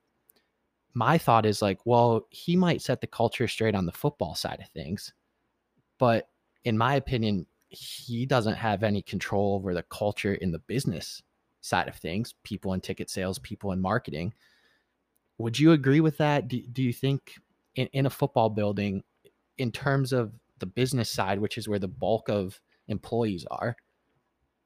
My thought is like, well, he might set the culture straight on the football side of things, but in my opinion, he doesn't have any control over the culture in the business side of things, people in ticket sales, people in marketing. Would you agree with that? Do, do you think in, in a football building, in terms of the business side, which is where the bulk of employees are,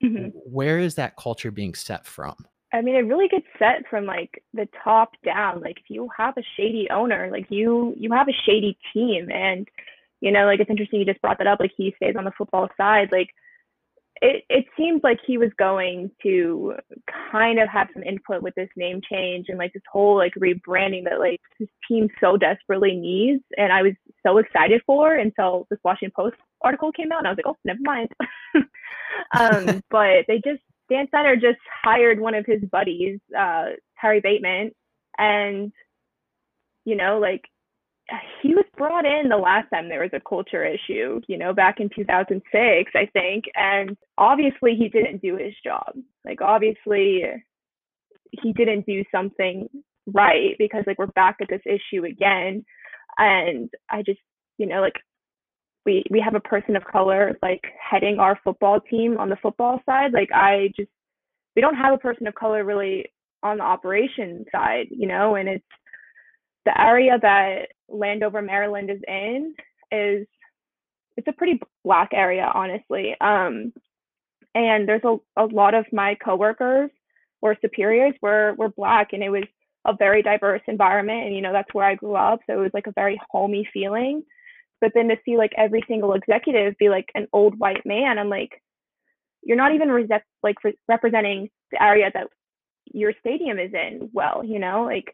mm-hmm. where is that culture being set from? I mean, it really gets set from like the top down. Like if you have a shady owner, like you you have a shady team, and you know, like it's interesting you just brought that up. Like he stays on the football side. Like it, it seems like he was going to kind of have some input with this name change and like this whole like rebranding that like his team so desperately needs. And I was so excited for until this Washington Post article came out and I was like, oh, never mind. um, but they just, Dan Snyder just hired one of his buddies, uh, Terry Bateman. And, you know, like he was brought in the last time there was a culture issue, you know, back in 2006, I think. And obviously, he didn't do his job. Like, obviously, he didn't do something right because, like, we're back at this issue again. And I just, you know, like, we, we have a person of color like heading our football team on the football side. Like, I just, we don't have a person of color really on the operation side, you know, and it's, the area that Landover, Maryland is in is it's a pretty black area, honestly. Um, and there's a, a lot of my coworkers or superiors were were black, and it was a very diverse environment. And you know that's where I grew up, so it was like a very homey feeling. But then to see like every single executive be like an old white man, I'm like, you're not even re- like representing the area that your stadium is in well, you know, like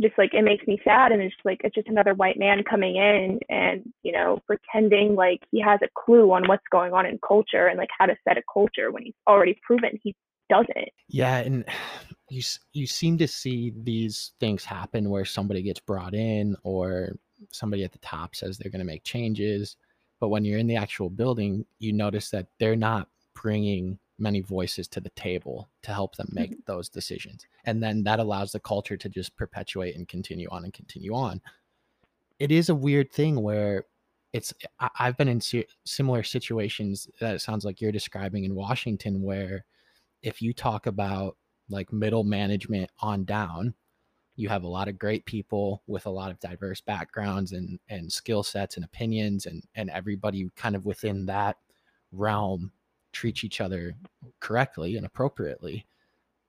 just like it makes me sad and it's just like it's just another white man coming in and you know pretending like he has a clue on what's going on in culture and like how to set a culture when he's already proven he doesn't. Yeah and you you seem to see these things happen where somebody gets brought in or somebody at the top says they're going to make changes but when you're in the actual building you notice that they're not bringing many voices to the table to help them make mm-hmm. those decisions. And then that allows the culture to just perpetuate and continue on and continue on. It is a weird thing where it's I've been in similar situations that it sounds like you're describing in Washington where if you talk about like middle management on down, you have a lot of great people with a lot of diverse backgrounds and and skill sets and opinions and and everybody kind of within that realm treat each other correctly and appropriately.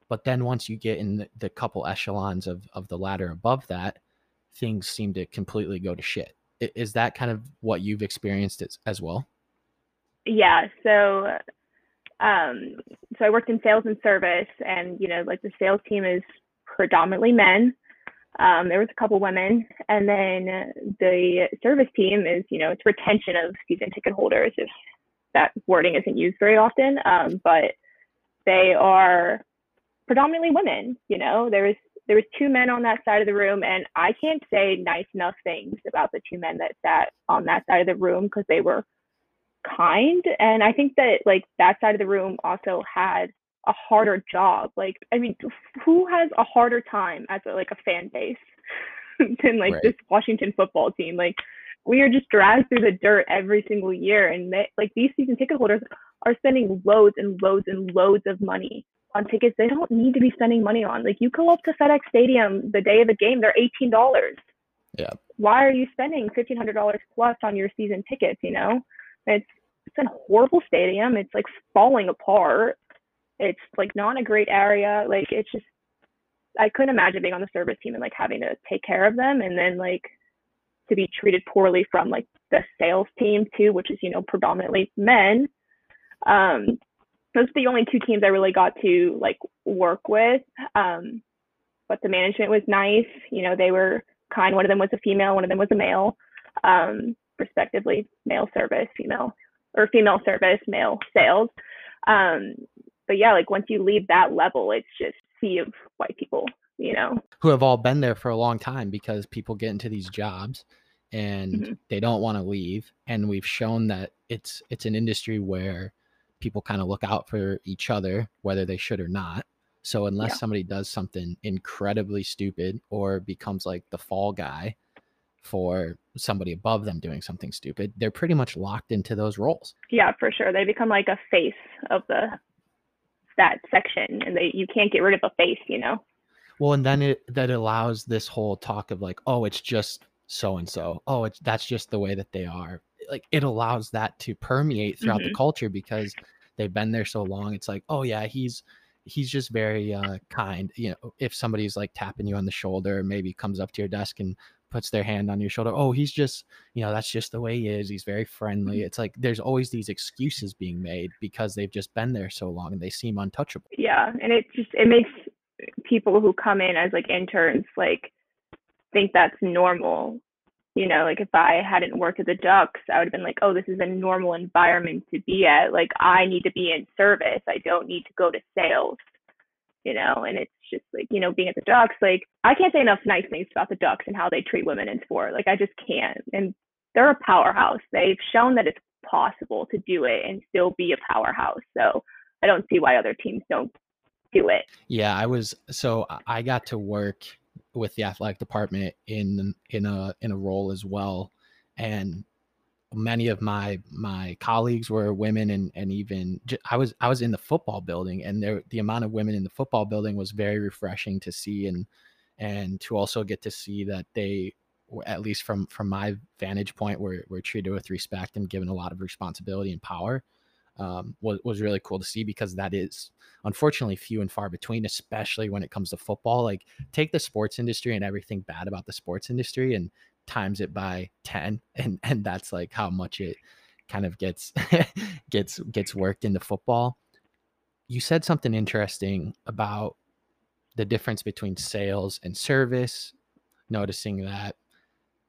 But then once you get in the, the couple echelons of, of the ladder above that, things seem to completely go to shit. Is that kind of what you've experienced as, as well? Yeah. So, um, so I worked in sales and service, and you know, like the sales team is predominantly men. Um, there was a couple women, and then the service team is, you know, it's retention of season ticket holders. If that wording isn't used very often, um, but they are predominantly women. You know, there was there was two men on that side of the room, and I can't say nice enough things about the two men that sat on that side of the room because they were kind. And I think that like that side of the room also had a harder job. Like, I mean, who has a harder time as a, like a fan base than like right. this Washington football team? Like, we are just dragged through the dirt every single year and they, like these season ticket holders are spending loads and loads and loads of money on tickets they don't need to be spending money on. Like you go up to FedEx Stadium the day of the game, they're eighteen dollars. Yeah. Why are you spending fifteen hundred dollars plus on your season tickets? You know, it's it's a horrible stadium. It's like falling apart. It's like not a great area. Like it's just I couldn't imagine being on the service team and like having to take care of them and then like to be treated poorly from like the sales team too, which is, you know, predominantly men. Um, those are the only two teams I really got to like work with. Um, but the management was nice. You know, they were kind. One of them was a female, one of them was a male, um, respectively, male service, female, or female service, male sales. Um, but yeah, like once you leave that level, it's just sea of white people, you know, who have all been there for a long time because people get into these jobs and mm-hmm. they don't want to leave. And we've shown that it's it's an industry where people kind of look out for each other, whether they should or not. So unless yeah. somebody does something incredibly stupid or becomes like the fall guy for somebody above them doing something stupid, they're pretty much locked into those roles. Yeah, for sure. They become like a face of the that section and they you can't get rid of a face, you know. Well, and then it that allows this whole talk of like, oh, it's just so and so. Oh, it's that's just the way that they are. Like it allows that to permeate throughout mm-hmm. the culture because they've been there so long. It's like, oh yeah, he's he's just very uh, kind. You know, if somebody's like tapping you on the shoulder, maybe comes up to your desk and puts their hand on your shoulder. Oh, he's just, you know, that's just the way he is. He's very friendly. Mm-hmm. It's like there's always these excuses being made because they've just been there so long and they seem untouchable. Yeah, and it just it makes people who come in as like interns like think that's normal. You know, like if I hadn't worked at the Ducks, I would have been like, oh, this is a normal environment to be at. Like I need to be in service. I don't need to go to sales. You know, and it's just like, you know, being at the Ducks, like I can't say enough nice things about the Ducks and how they treat women in sport. Like I just can't. And they're a powerhouse. They've shown that it's possible to do it and still be a powerhouse. So I don't see why other teams don't do it. Yeah, I was so I got to work with the athletic department in in a in a role as well, and many of my my colleagues were women and and even I was I was in the football building and there the amount of women in the football building was very refreshing to see and and to also get to see that they at least from from my vantage point were, were treated with respect and given a lot of responsibility and power um, was, was really cool to see because that is unfortunately few and far between, especially when it comes to football. Like take the sports industry and everything bad about the sports industry and times it by 10 and and that's like how much it kind of gets gets gets worked into football. You said something interesting about the difference between sales and service, noticing that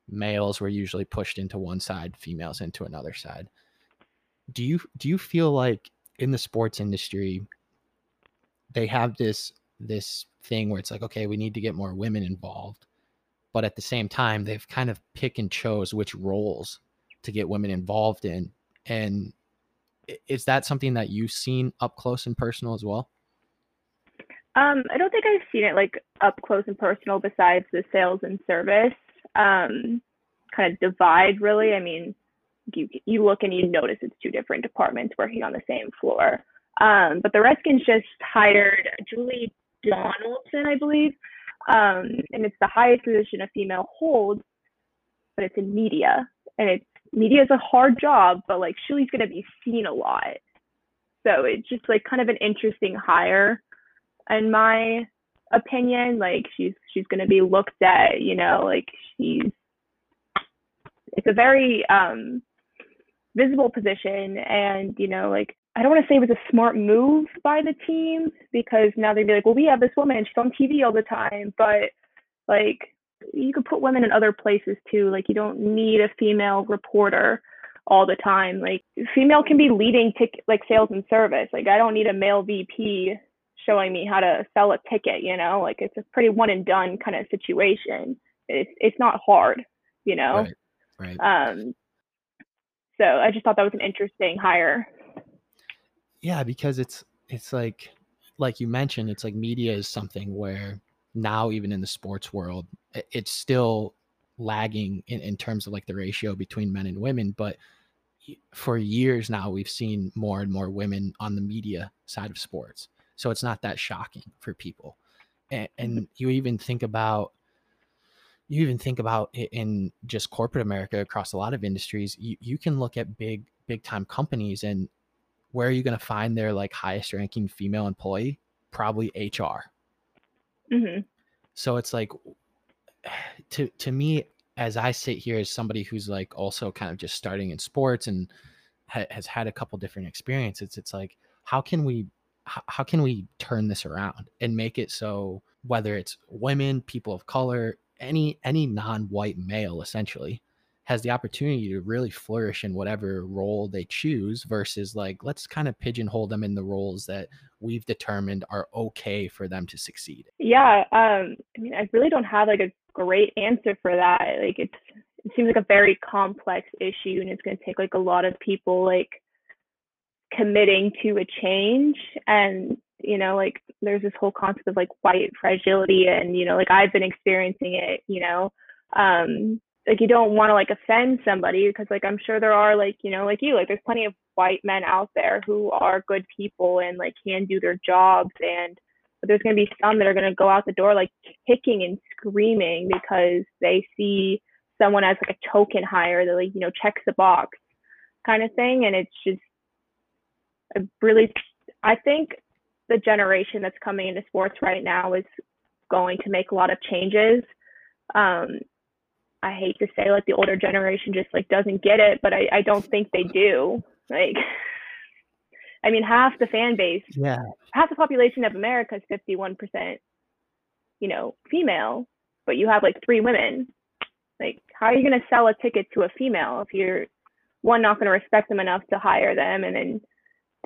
males were usually pushed into one side, females into another side do you do you feel like in the sports industry they have this this thing where it's like okay we need to get more women involved but at the same time they've kind of pick and chose which roles to get women involved in. And is that something that you've seen up close and personal as well? Um, i don't think i've seen it like up close and personal besides the sales and service um, kind of divide really. I mean you you look and you notice it's two different departments working on the same floor. Um, but the Redskins just hired Julie Donaldson, I believe, um, and it's the highest position a female holds, but it's in media, and it's media is a hard job, but like going to be seen a lot, so it's just like kind of an interesting hire, in my opinion. Like she's she's to be looked at, you know, like she's it's a very um visible position. And you know like i don't want to say it was a smart move by the team because now they'd be like well we have this woman she's on tv all the time but like you could put women in other places too like you don't need a female reporter all the time like female can be leading tick like sales and service like i don't need a male vp showing me how to sell a ticket you know like it's a pretty one and done kind of situation it's it's not hard you know right, right. um so I just thought that was an interesting hire. Yeah, because it's it's like like you mentioned, it's like media is something where now even in the sports world, it's still lagging in, in terms of like the ratio between men and women, but for years now we've seen more and more women on the media side of sports so it's not that shocking for people and, and mm-hmm. you even think about you even think about it in just corporate america across a lot of industries you, you can look at big big time companies and where are you going to find their like highest ranking female employee probably hr mm-hmm. so it's like to to me as I sit here as somebody who's like also kind of just starting in sports and ha- has had a couple different experiences, it's like how can we how, how can we turn this around and make it so whether it's women, people of color, any any non-white male essentially has the opportunity to really flourish in whatever role they choose versus like let's kind of pigeonhole them in the roles that we've determined are okay for them to succeed yeah um i mean i really don't have like a great answer for that like it's it seems like a very complex issue and it's going to take like a lot of people like committing to a change and you know like there's this whole concept of like white fragility and you know like i've been experiencing it you know um like you don't want to like offend somebody because like I'm sure there are like you know like you like there's plenty of white men out there who are good people and like can do their jobs and but there's going to be some that are going to go out the door like kicking and screaming because they see someone as like a token hire that like you know checks the box kind of thing and it's just a really I think the generation that's coming into sports right now is going to make a lot of changes um, I hate to say like the older generation just like doesn't get it, but I, I don't think they do. Like I mean half the fan base, yeah, half the population of America is fifty one percent, you know, female, but you have like three women. Like how are you gonna sell a ticket to a female if you're one not gonna respect them enough to hire them and then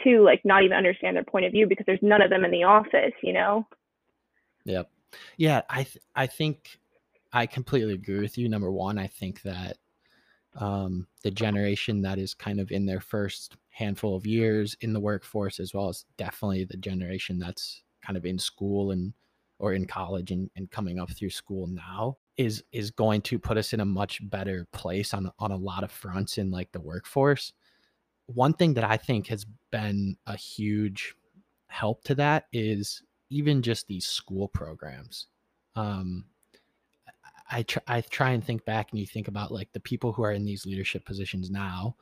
two like not even understand their point of view because there's none of them in the office, you know? Yep. Yeah, I th- I think I completely agree with you. Number one, I think that um, the generation that is kind of in their first handful of years in the workforce, as well as definitely the generation that's kind of in school and or in college and, and coming up through school now is is going to put us in a much better place on on a lot of fronts in like the workforce. One thing that I think has been a huge help to that is even just these school programs. Um, I try, I try and think back and you think about like the people who are in these leadership positions now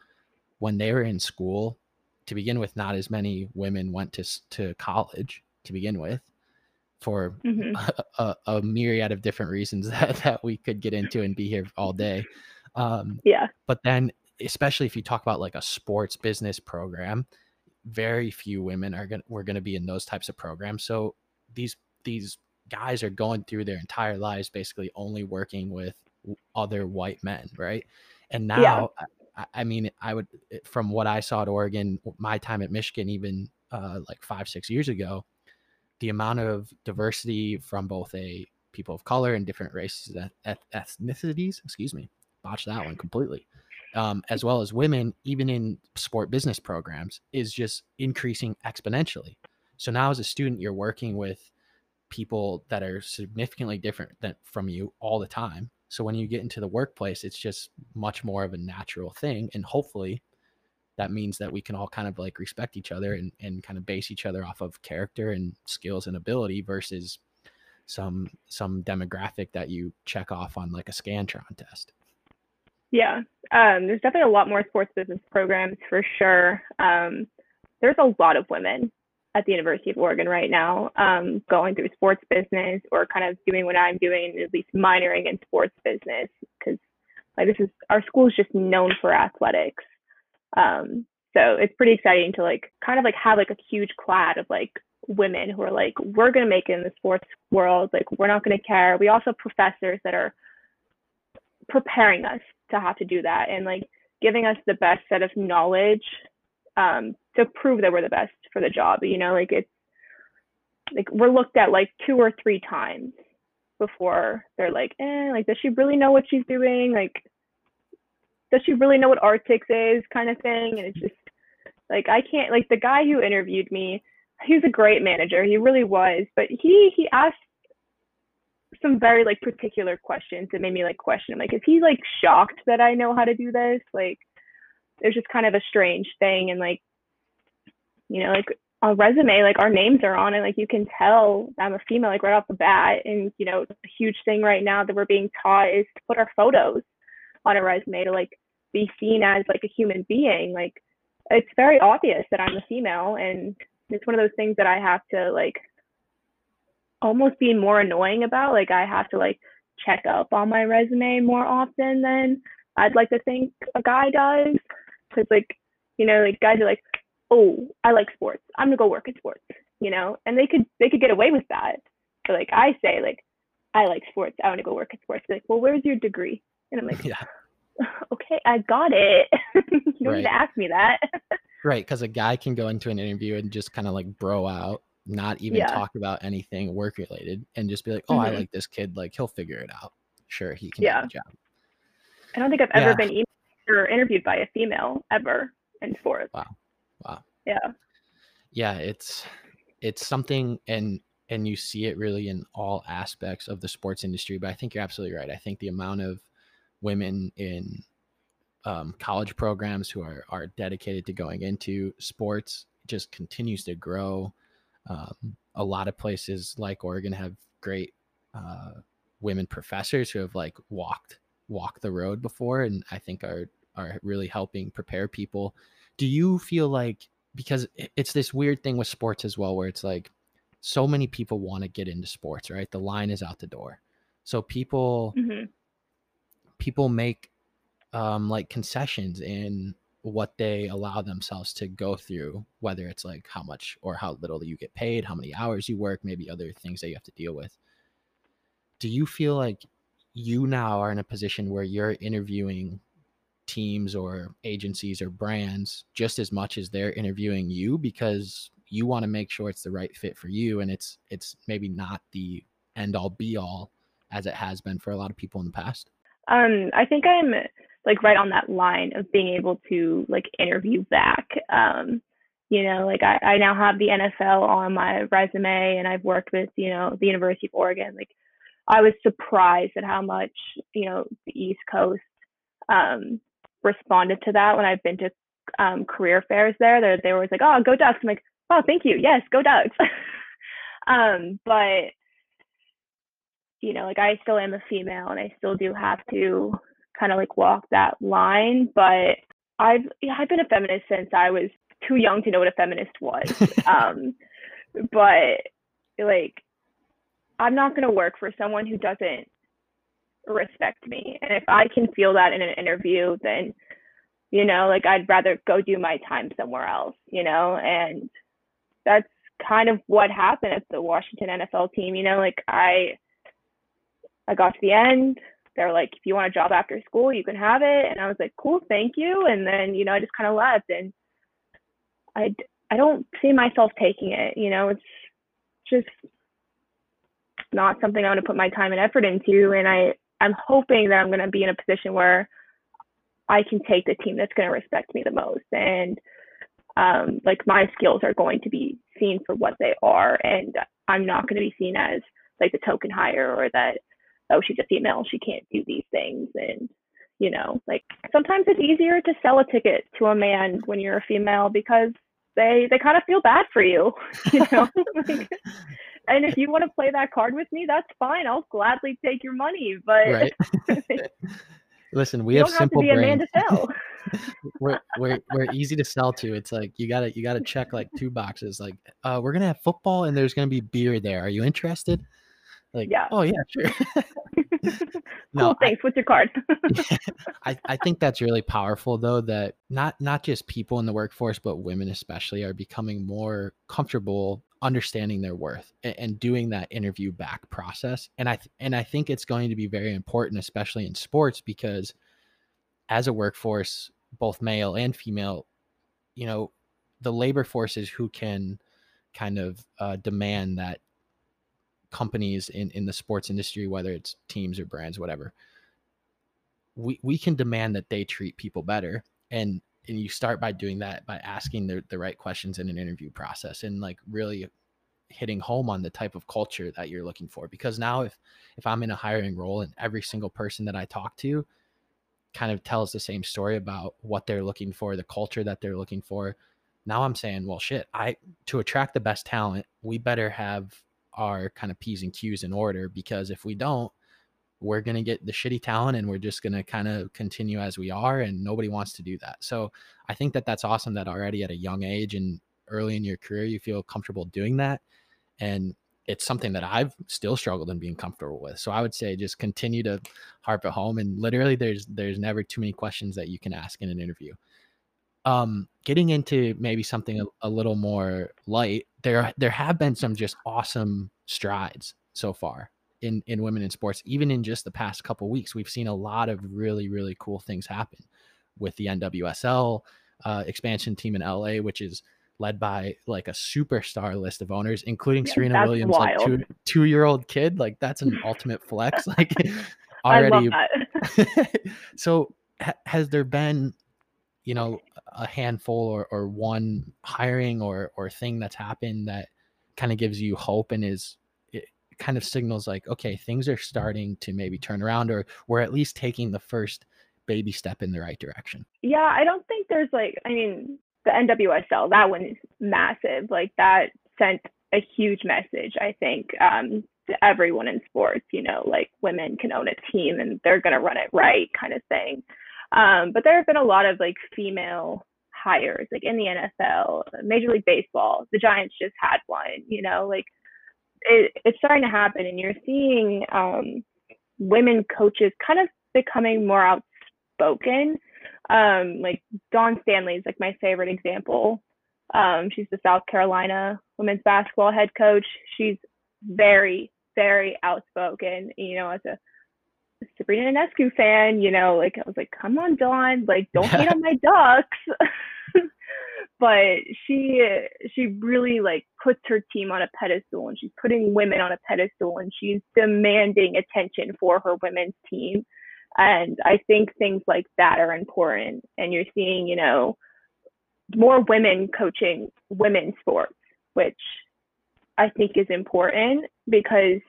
when they were in school to begin with not as many women went to to college to begin with for mm-hmm. a, a, a, myriad of different reasons that, that we could get into and be here all day. Um, yeah. but then especially if you talk about like a sports business program very few women are going to we're going to be in those types of programs. So these these guys are going through their entire lives basically only working with other white men, right? And now, yeah. I, I, mean, I would, from what I saw at Oregon, my time at Michigan, even uh, like five, six years ago, the amount of diversity from both a people of color and different races, ethnicities, excuse me, botch that one completely, um, as well as women, even in sport business programs, is just increasing exponentially. So now, as a student, you're working with people that are significantly different than from you all the time. So when you get into the workplace, it's just much more of a natural thing. And hopefully that means that we can all kind of like respect each other and, and kind of base each other off of character and skills and ability versus some some demographic that you check off on like a Scantron test. Yeah. Um, there's definitely a lot more sports business programs for sure. Um, there's a lot of women at the University of Oregon right now, um, going through sports business or kind of doing what I'm doing, at least minoring in sports business, because like this is our school is just known for athletics. Um, so it's pretty exciting to like kind of like have like a huge clad of like women who are like, we're gonna make it in the sports world. Like we're not gonna care. We also have professors that are preparing us to have to do that and like giving us the best set of knowledge um, to prove that we're the best for the job. You know, like it's like we're looked at like two or three times before they're like, eh, like does she really know what she's doing? Like, does she really know what Archtics is? Kind of thing. And it's just like I can't like the guy who interviewed me. He's a great manager. He really was, but he he asked some very like particular questions that made me like question him. Like, is he like shocked that I know how to do this? Like, it was just kind of a strange thing and like you know like a resume like our names are on it like you can tell i'm a female like right off the bat. And you know a huge thing right now that we're being taught is to put our photos on a resume to like be seen as like a human being. Like it's very obvious that i'm a female and it's one of those things that i have to like almost be more annoying about. Like i have to like check up on my resume more often than i'd like to think a guy does because like you know like guys are like oh i like sports i'm gonna go work in sports you know and they could they could get away with that but like i say like i like sports i want to go work in sports They're like well where's your degree and i'm like Yeah. okay i got it you don't Right. need to ask me that Right, because a guy can go into an interview and just kind of like bro out, not even Yeah. talk about anything work related, and just be like, "Oh, I Mhm. like this kid. Like he'll figure it out. Sure, he can Yeah. do the job." i don't think i've ever Yeah. been emailed or interviewed by a female ever in sports Wow. Wow. yeah Yeah, it's it's something, and and you see it really in all aspects of the sports industry. But I think you're absolutely right. I think the amount of women in um, college programs who are are dedicated to going into sports just continues to grow. Um, a lot of places like Oregon have great uh, women professors who have like walked walked the road before, and I think are are really helping prepare people. Do you feel like because it's this weird thing with sports as well, where it's like so many people want to get into sports, right? The line is out the door, so people hmm people make um like concessions in what they allow themselves to go through whether it's like how much or how little you get paid how many hours you work maybe other things that you have to deal with do you feel like you now are in a position where you're interviewing teams or agencies or brands just as much as they're interviewing you because you want to make sure it's the right fit for you and it's it's maybe not the end all be all as it has been for a lot of people in the past Um, I think I'm like right on that line of being able to like interview back. Um, you know, like I, I now have the NFL on my resume and I've worked with, you know, the University of Oregon. Like I was surprised at how much, you know, the East Coast um responded to that when I've been to um career fairs there. They they were always like, Oh, go Ducks. I'm like, Oh, thank you. Yes, go Ducks. um, but you know, like I still am a female and I still do have to kind of like walk that line. But I've yeah, I've been a feminist since I was too young to know what a feminist was. um, but like I'm not gonna work for someone who doesn't respect me. And if I can feel that in an interview, then you know, like I'd rather go do my time somewhere else, you know, and that's kind of what happened at the Washington NFL team, you know, like I I got to the end. They're like, if you want a job after school, you can have it. And I was like, cool, thank you. And then, you know, I just kind of left. And I, I don't see myself taking it. You know, it's just not something I want to put my time and effort into. And I, I'm hoping that I'm going to be in a position where I can take the team that's going to respect me the most. And um, like my skills are going to be seen for what they are. And I'm not going to be seen as like the token hire or that oh she's a female she can't do these things and you know like sometimes it's easier to sell a ticket to a man when you're a female because they they kind of feel bad for you you know? Like, and if you want to play that card with me that's fine. I'll gladly take your money but right. Listen we you have have simple man brains. We're, we're we're easy to sell to. It's like you gotta you gotta check like two boxes like uh we're gonna have football and there's gonna be beer there. Are you interested? Like Yeah. oh yeah sure cool no I, thanks what's your card? I, I think that's really powerful though that not not just people in the workforce but women especially are becoming more comfortable understanding their worth and, and doing that interview back process and i th- and i think it's going to be very important especially in sports because as a workforce both male and female you know the labor forces who can kind of uh, demand that companies in in the sports industry whether it's teams or brands whatever we we can demand that they treat people better and and you start by doing that by asking the, the right questions in an interview process and like really hitting home on the type of culture that you're looking for because now if if i'm in a hiring role and every single person that i talk to kind of tells the same story about what they're looking for, the culture that they're looking for. Now I'm saying, well, shit, I to attract the best talent, we better have our kind of P's and Q's in order because if we don't, we're going to get the shitty talent and we're just going to kind of continue as we are and nobody wants to do that. So I think that that's awesome that already at a young age and early in your career you feel comfortable doing that and it's something that I've still struggled in being comfortable with. So I would say just continue to harp at home and literally there's there's never too many questions that you can ask in an interview. Um getting into maybe something a, a little more light, there there have been some just awesome strides so far in in women in sports. Even in just the past couple weeks we've seen a lot of really really cool things happen with the nwsl uh, expansion team in la which is led by like a superstar list of owners including yeah, serena williams wild. like two two year old kid. Like that's an ultimate flex like already so ha- has there been you know a handful or, or one hiring or or thing that's happened that kind of gives you hope and is kind of signals like okay things are starting to maybe turn around or we're at least taking the first baby step in the right direction. Yeah i don't think there's like i mean the nwsl that one is massive like that sent a huge message i think um, to everyone in sports you know like women can own a team and they're going to run it right kind of thing um, but there have been a lot of like female hires like in the nfl major league baseball the giants just had one you know like it, it's starting to happen, and you're seeing um, women coaches kind of becoming more outspoken. Um, like Dawn Staley is like my favorite example. Um, she's the South Carolina women's basketball head coach. She's very, very outspoken. You know, as a Sabrina Ionescu fan, you know, like I was like, come on, Dawn, like don't hate on my ducks. but she she really like puts her team on a pedestal and she's putting women on a pedestal and she's demanding attention for her women's team and i think things like that are important and you're seeing you know more women coaching women's sports which i think is important because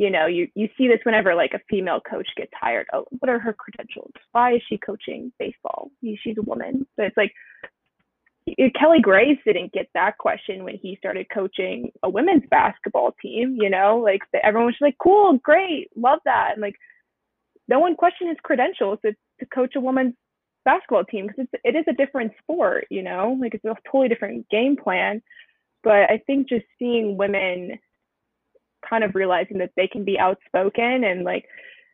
you know you you see this whenever like a female coach gets hired oh what are her credentials why is she coaching baseball she's a woman so it's like Kelly Graves didn't get that question when he started coaching a women's basketball team. You know, like everyone was like, "Cool, great, love that," and like no one questioned his credentials to, coach a women's basketball team because it's it is a different sport. You know, like it's a totally different game plan. But I think just seeing women kind of realizing that they can be outspoken and like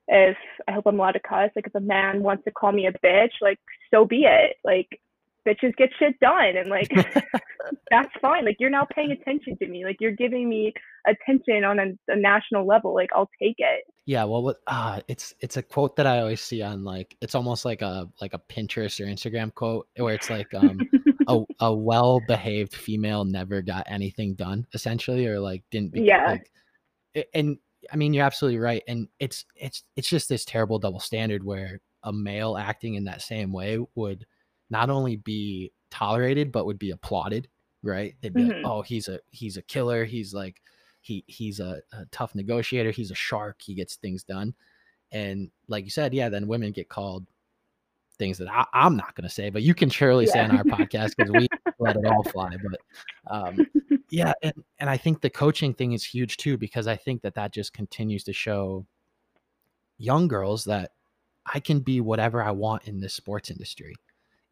if I hope I'm allowed to cuss, like if a man wants to call me a bitch, like so be it. Like bitches get shit done and like that's fine. Like you're now paying attention to me. Like you're giving me attention on a, a national level. Like i'll take it. Yeah well what uh it's it's a quote that i always see on like it's almost like a like a pinterest or instagram quote where it's like um a, a well-behaved female never got anything done essentially or like didn't be yeah. like, and i mean you're absolutely right and it's it's it's just this terrible double standard where a male acting in that same way would not only be tolerated but would be applauded right? They'd be mm-hmm. like oh he's a he's a killer. He's like he he's a, a, tough negotiator. He's a shark. He gets things done. And like you said yeah then women get called things that I, am not going to say but you can surely yeah. say on our podcast because we let it all fly but um, yeah and, and i think the coaching thing is huge too because i think that that just continues to show young girls that i can be whatever i want in this sports industry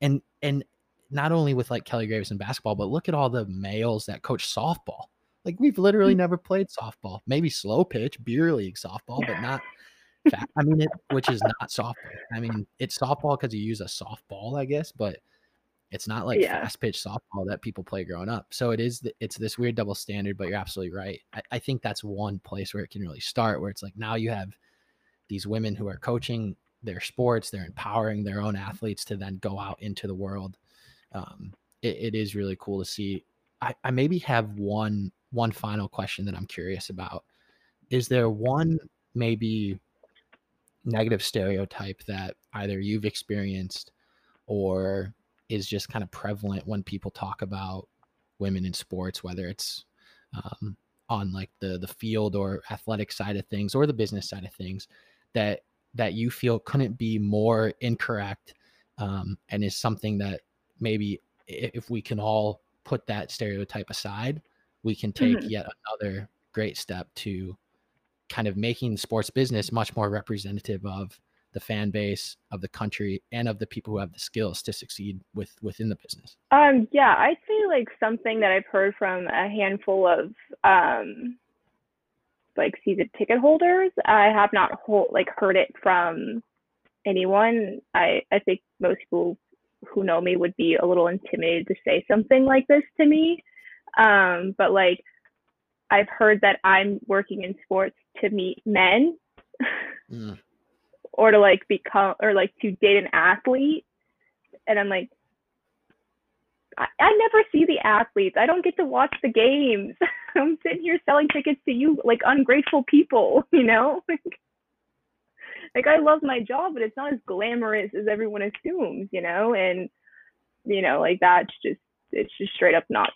and and not only with like Kelly Graves in basketball, but look at all the males that coach softball. Like we've literally mm. never played softball. Maybe slow pitch, beer league softball, but not fat. I mean, it, which is not softball. I mean, it's softball because you use a softball, I guess, but it's not like yeah. fast pitch softball that people play growing up. So it is. It's this weird double standard. But you're absolutely right. I, I think that's one place where it can really start. Where it's like now you have these women who are coaching their sports they're empowering their own athletes to then go out into the world um, it, it is really cool to see I, I maybe have one one final question that i'm curious about is there one maybe negative stereotype that either you've experienced or is just kind of prevalent when people talk about women in sports whether it's um, on like the the field or athletic side of things or the business side of things that that you feel couldn't be more incorrect um, and is something that maybe if we can all put that stereotype aside, we can take mm-hmm. yet another great step to kind of making sports business much more representative of the fan base of the country and of the people who have the skills to succeed with within the business? Um yeah i'd say like something that i've heard from a handful of um like season ticket holders i have not hold, like heard it from anyone. I i think most people who know me would be a little intimidated to say something like this to me. Um but like i've heard that i'm working in sports to meet men. Mm or to like become or like to date an athlete. And i'm like I, I never see the athletes. I don't get to watch the games. I'm sitting here selling tickets to you like ungrateful people you know? Like i love my job but it's not as glamorous as everyone assumes you know? And you know like that's just it's just straight up not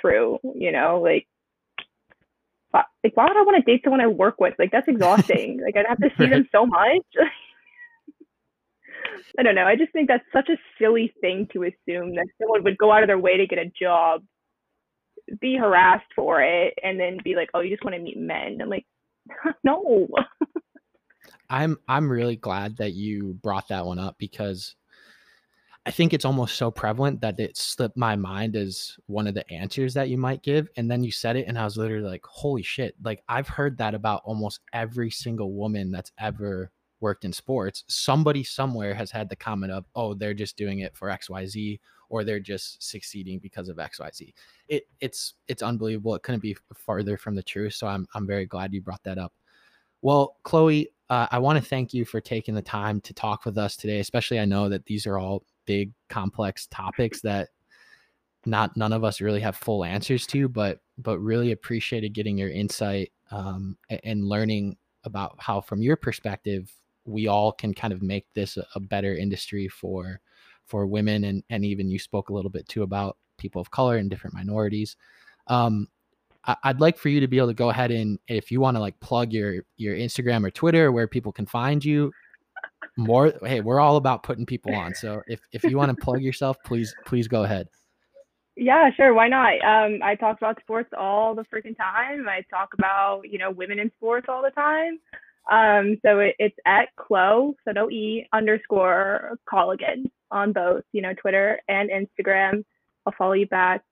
true you know? Like like why would I want to date someone I work with? Like that's exhausting. like I'd have to see them so much. I don't know. I just think that's such a silly thing to assume that someone would go out of their way to get a job, be harassed for it, and then be like, "Oh, you just want to meet men." I'm like, no. I'm I'm really glad that you brought that one up because I think it's almost so prevalent that it slipped my mind as one of the answers that you might give. And then you said it, and I was literally like, holy shit. Like, I've heard that about almost every single woman that's ever worked in sports. Somebody somewhere has had the comment of, oh, they're just doing it for XYZ or they're just succeeding because of XYZ. It, it's it's unbelievable. It couldn't be farther from the truth. So I'm, I'm very glad you brought that up. Well, Chloe, uh, I want to thank you for taking the time to talk with us today, especially I know that these are all big complex topics that not none of us really have full answers to but but really appreciated getting your insight um, and learning about how from your perspective we all can kind of make this a, better industry for for women and and even you spoke a little bit too about people of color and different minorities. Um, I, i'd like for you to be able to go ahead and if you want to like plug your your instagram or twitter where people can find you more hey we're all about putting people on. So if if you want to plug yourself please please go ahead. Yeah sure why not? Um i talk about sports all the freaking time. I talk about you know women in sports all the time. Um so it, it's at clo so no e underscore colligan on both you know twitter and instagram. I'll follow you back.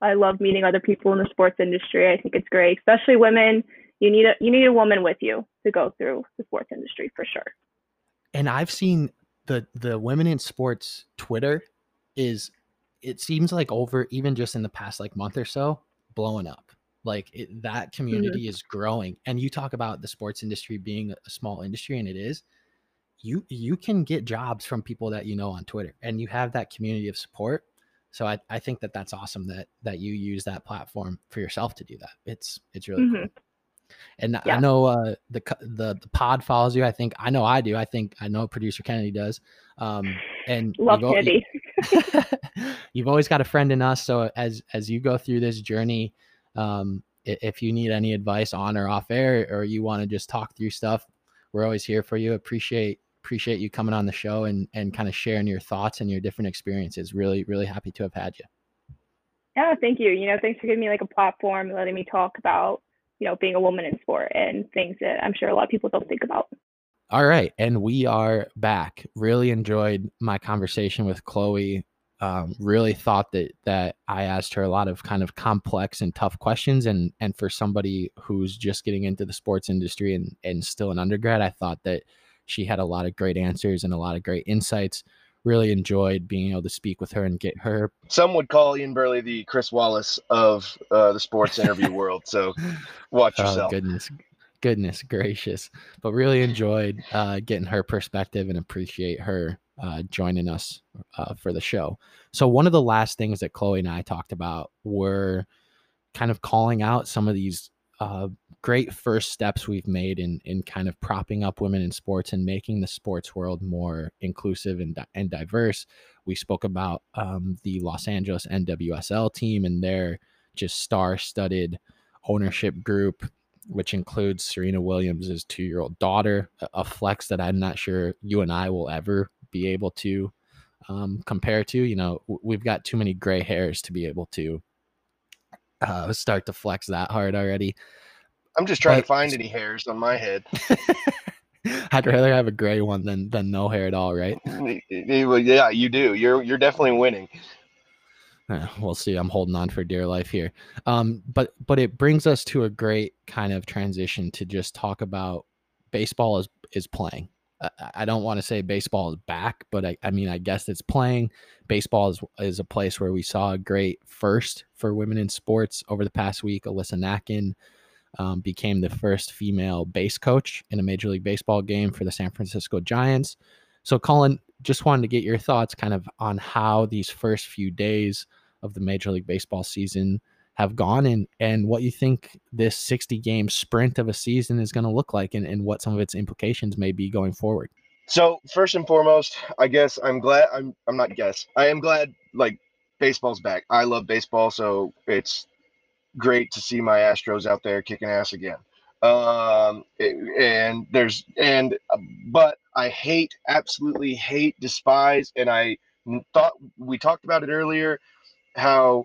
I love meeting other people in the sports industry. I think it's great especially women. You need a you need a woman with you to go through the sports industry for sure and I've seen the the women in sports Twitter is it seems like over even just in the past like month or so blowing up like it, that mm-hmm. community mm-hmm. is growing and you talk about the sports industry being a small industry and it is you you can get jobs from people that you know on twitter and you have that community of support so i, I think that that's awesome that that you use that platform for yourself to do that it's it's really mm-hmm. cool and yeah. I know uh, the, the the pod follows you. I think I know I do. I think I know producer Kennedy does. Um, and love you've, Kennedy. you've always got a friend in us. So as as you go through this journey, um, if you need any advice on or off air, or you want to just talk through stuff, we're always here for you. Appreciate appreciate you coming on the show and and kind of sharing your thoughts and your different experiences. Really really happy to have had you. Yeah, thank you. You know, thanks for giving me like a platform, letting me talk about you know, being a woman in sport and things that I'm sure a lot of people don't think about. All right. And we are back. Really enjoyed my conversation with Chloe. Um, really thought that that I asked her a lot of kind of complex and tough questions. And and for somebody who's just getting into the sports industry and, and still an undergrad, I thought that she had a lot of great answers and a lot of great insights really enjoyed being able to speak with her and get her. Some would call Ian Burley the Chris Wallace of uh, the sports interview world. So watch oh, yourself. Oh, goodness, goodness gracious! But really enjoyed uh, getting her perspective and appreciate her uh, joining us uh, for the show. So one of the last things that Chloe and I talked about were kind of calling out some of these uh, great first steps we've made in in kind of propping up women in sports and making the sports world more inclusive and, and diverse. We spoke about um, the Los Angeles NWSL team and their just star-studded ownership group. which includes Serena Williams' two year old daughter, a flex that I'm not sure you and I will ever be able to um, compare to. You know, we've got too many gray hairs to be able to uh, start to flex that hard already. I'm just trying but, to find any hairs on my head. I'd rather have a gray one than than no hair at all, right? Yeah, you do. You're you're definitely winning. we'll see. I'm holding on for dear life here. Um, but but it brings us to a great kind of transition to just talk about baseball is is playing. I, I don't want to say baseball is back, but I, I mean I guess it's playing. Baseball is is a place where we saw a great first for women in sports over the past week. Alyssa Nakken um, became the first female base coach in a Major League Baseball game for the San Francisco Giants. So, Cullen, just wanted to get your thoughts kind of on how these first few days of the Major League Baseball season have gone and and what you think this 60 game sprint of a season is going to look like and, and what some of its implications may be going forward. So first and foremost, I guess I'm glad I'm I'm not guess. I am glad like baseball's back. I love baseball, so it's great to see my Astros out there kicking ass again. Um, and there's and but I hate, absolutely hate, despise, and I thought we talked about it earlier how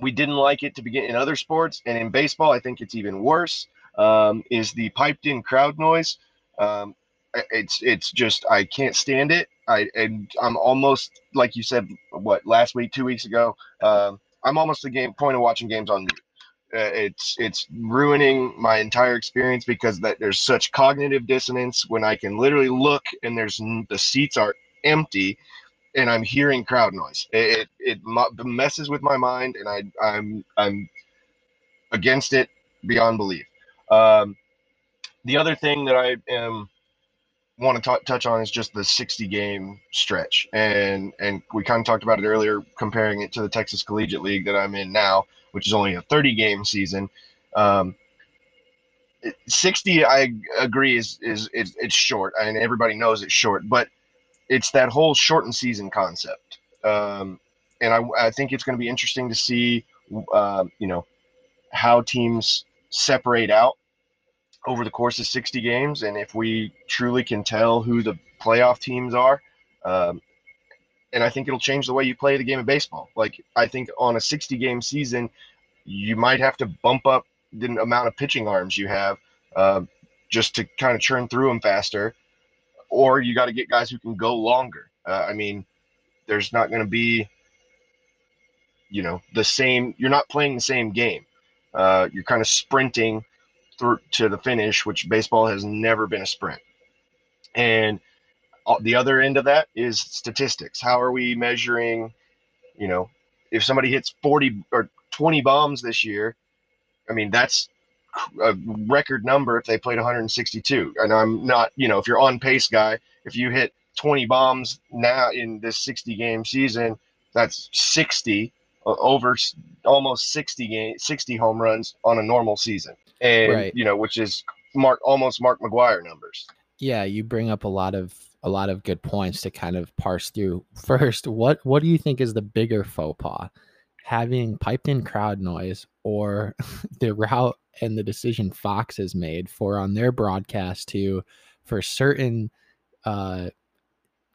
we didn't like it to begin in other sports and in baseball i think it's even worse um, is the piped in crowd noise um, it's it's just i can't stand it i and i'm almost like you said what last week two weeks ago um, i'm almost the game point of watching games on mute uh, it's it's ruining my entire experience because that there's such cognitive dissonance when i can literally look and there's the seats are empty and I'm hearing crowd noise. It it, it messes with my mind, and I I'm I'm against it beyond belief. Um, the other thing that I am want to t- touch on is just the 60 game stretch, and and we kind of talked about it earlier, comparing it to the Texas Collegiate League that I'm in now, which is only a 30 game season. Um, 60, I agree, is, is it's short, and everybody knows it's short, but it's that whole shortened season concept. Um, and I, I think it's going to be interesting to see, uh, you know, how teams separate out over the course of 60 games and if we truly can tell who the playoff teams are. Um, and I think it'll change the way you play the game of baseball. Like, I think on a 60 game season, you might have to bump up the amount of pitching arms you have uh, just to kind of churn through them faster or you got to get guys who can go longer. Uh, I mean, there's not going to be, you know, the same. You're not playing the same game. Uh, you're kind of sprinting through to the finish, which baseball has never been a sprint. And the other end of that is statistics. How are we measuring? You know, if somebody hits 40 or 20 bombs this year, I mean, that's a record number if they played 162. And I'm not, you know, if you're on pace guy, if you hit 20 bombs now in this 60 game season, that's 60 uh, over almost 60 game 60 home runs on a normal season. And right. you know, which is Mark almost Mark McGwire numbers. Yeah, you bring up a lot of a lot of good points to kind of parse through. First, what what do you think is the bigger faux pas? Having piped in crowd noise or the route and the decision Fox has made for on their broadcast to for certain uh,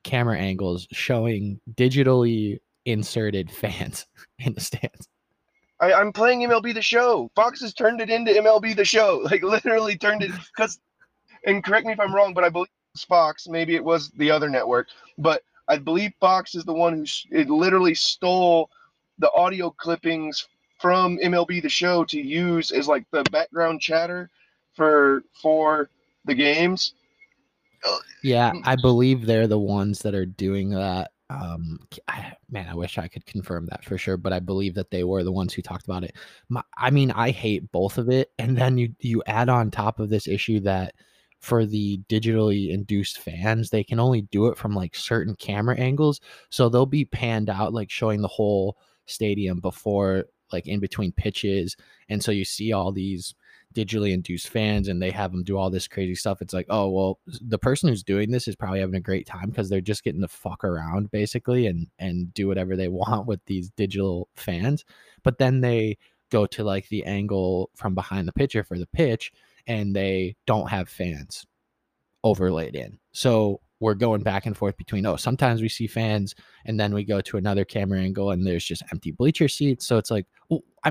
camera angles showing digitally inserted fans in the stands. I, I'm playing MLB the show. Fox has turned it into MLB the show. Like literally turned it because and correct me if I'm wrong, but I believe Fox, maybe it was the other network, but I believe Fox is the one who it literally stole the audio clippings from MLB the show to use as like the background chatter for for the games. Yeah, I believe they're the ones that are doing that. Um, I, man, I wish I could confirm that for sure, but I believe that they were the ones who talked about it. My, I mean, I hate both of it, and then you you add on top of this issue that for the digitally induced fans, they can only do it from like certain camera angles, so they'll be panned out, like showing the whole stadium before like in between pitches. And so you see all these digitally induced fans and they have them do all this crazy stuff. It's like, oh, well, the person who's doing this is probably having a great time because they're just getting to fuck around basically and and do whatever they want with these digital fans. But then they go to like the angle from behind the pitcher for the pitch and they don't have fans overlaid in. So we're going back and forth between oh sometimes we see fans and then we go to another camera angle and there's just empty bleacher seats so it's like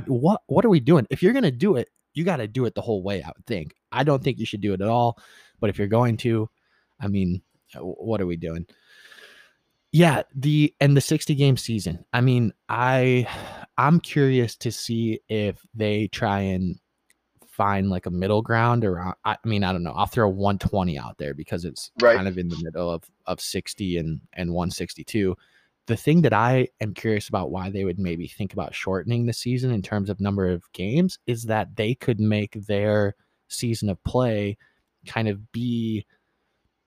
what what are we doing if you're gonna do it you got to do it the whole way i would think. I don't think you should do it at all but if you're going to i mean uh, what are we doing? Yeah the and the 60 game season. I mean i i'm curious to see if they try and find like a middle ground around I mean I don't know. I'll throw 120 out there because it's right. kind of in the middle of of 60 and and 162 the thing that I am curious about why they would maybe think about shortening the season in terms of number of games is that they could make their season of play kind of be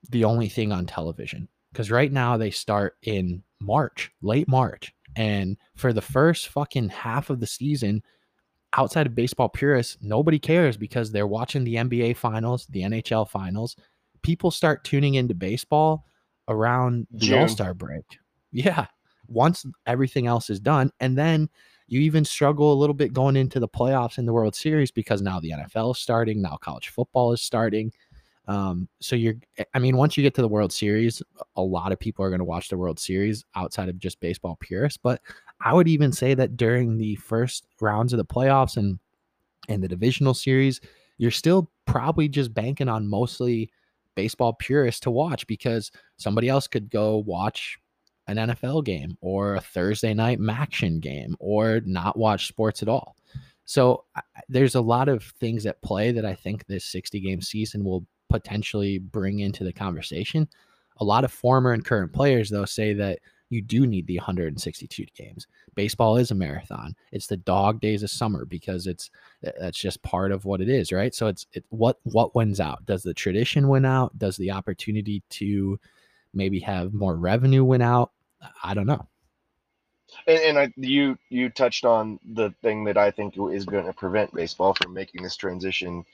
the only thing on television because right now they start in March late March and for the first fucking half of the season outside of baseball purists, nobody cares because they're watching the NBA finals, the NHL finals. People start tuning into baseball around the All Star break. Yeah. Once everything else is done. And then you even struggle a little bit going into the playoffs in the World Series because now the NFL is starting, now college football is starting. Um, so you're, I mean, once you get to the World Series, a lot of people are going to watch the World Series outside of just baseball purists. But I would even say that during the first rounds of the playoffs and and the divisional series, you're still probably just banking on mostly baseball purists to watch because somebody else could go watch an NFL game or a Thursday night MACtion game or not watch sports at all. So there's a lot of things at play that I think this 60 game season will potentially bring into the conversation. A lot of former and current players, though, say that you do need the 162 games. Baseball is a marathon. It's the dog days of summer because it's uh, that's just part of what it is, right? So it's it, what what wins out? Does the tradition win out? Does the opportunity to maybe have more revenue win out? I don't know. And, and I, you you touched on the thing that I think is going to prevent baseball from making this transition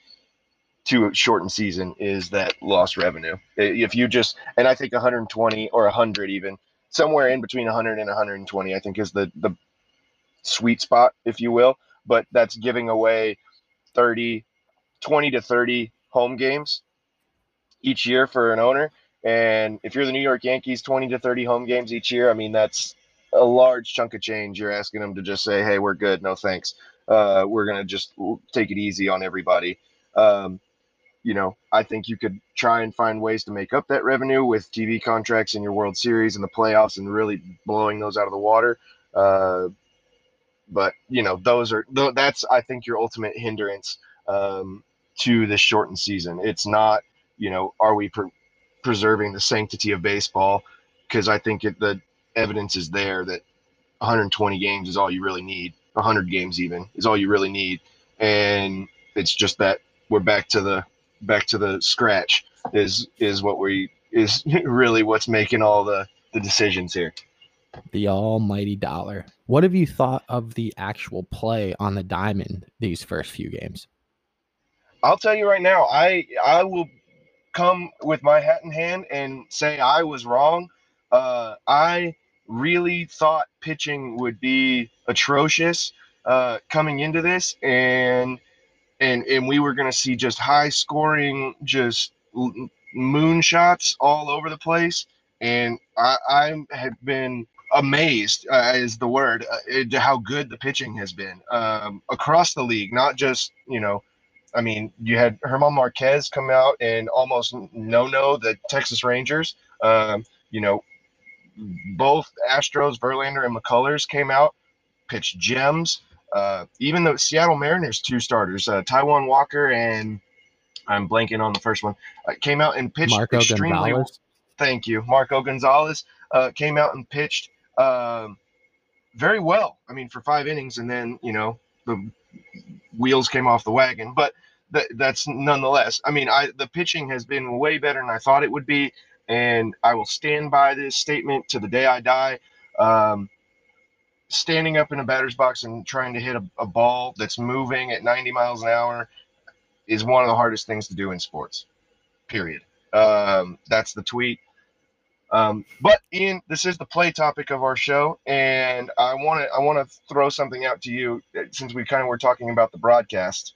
to a shortened season is that lost revenue. If you just and I think 120 or 100 even somewhere in between 100 and 120 I think is the the sweet spot if you will, but that's giving away 30 20 to 30 home games each year for an owner and if you're the New York Yankees 20 to 30 home games each year, I mean that's a large chunk of change. You're asking them to just say, "Hey, we're good. No thanks. Uh, we're gonna just take it easy on everybody." Um, you know, I think you could try and find ways to make up that revenue with TV contracts in your World Series and the playoffs and really blowing those out of the water. Uh, but you know, those are that's I think your ultimate hindrance um, to this shortened season. It's not, you know, are we pre- preserving the sanctity of baseball? Because I think it, the evidence is there that 120 games is all you really need. 100 games even is all you really need, and it's just that we're back to the back to the scratch is is what we is really what's making all the the decisions here. The almighty dollar. What have you thought of the actual play on the diamond these first few games? I'll tell you right now, I I will come with my hat in hand and say I was wrong. Uh, I really thought pitching would be atrocious uh, coming into this, and and and we were going to see just high scoring, just moonshots all over the place. And I, I have been amazed, uh, is the word, uh, how good the pitching has been um, across the league. Not just you know, I mean, you had German Marquez come out and almost no no the Texas Rangers. Um, you know, both Astros, Verlander, and McCullers came out, pitched gems. Uh, even the Seattle Mariners two starters, uh, Taijuan Walker and I'm blanking on the first one, uh, came out and pitched Marco extremely. Gonzalez. Thank you, Marco Gonzalez uh, came out and pitched um, very well. I mean, for five innings, and then you know the wheels came off the wagon, but that, that's nonetheless. I mean, I the pitching has been way better than I thought it would be, and I will stand by this statement to the day I die. Um, standing up in a batter's box and trying to hit a, a ball that's moving at 90 miles an hour is one of the hardest things to do in sports. Period. Um, that's the tweet. Um, but Ian, this is the play topic of our show, and I want to I want to throw something out to you uh, since we kind of were talking about the broadcast.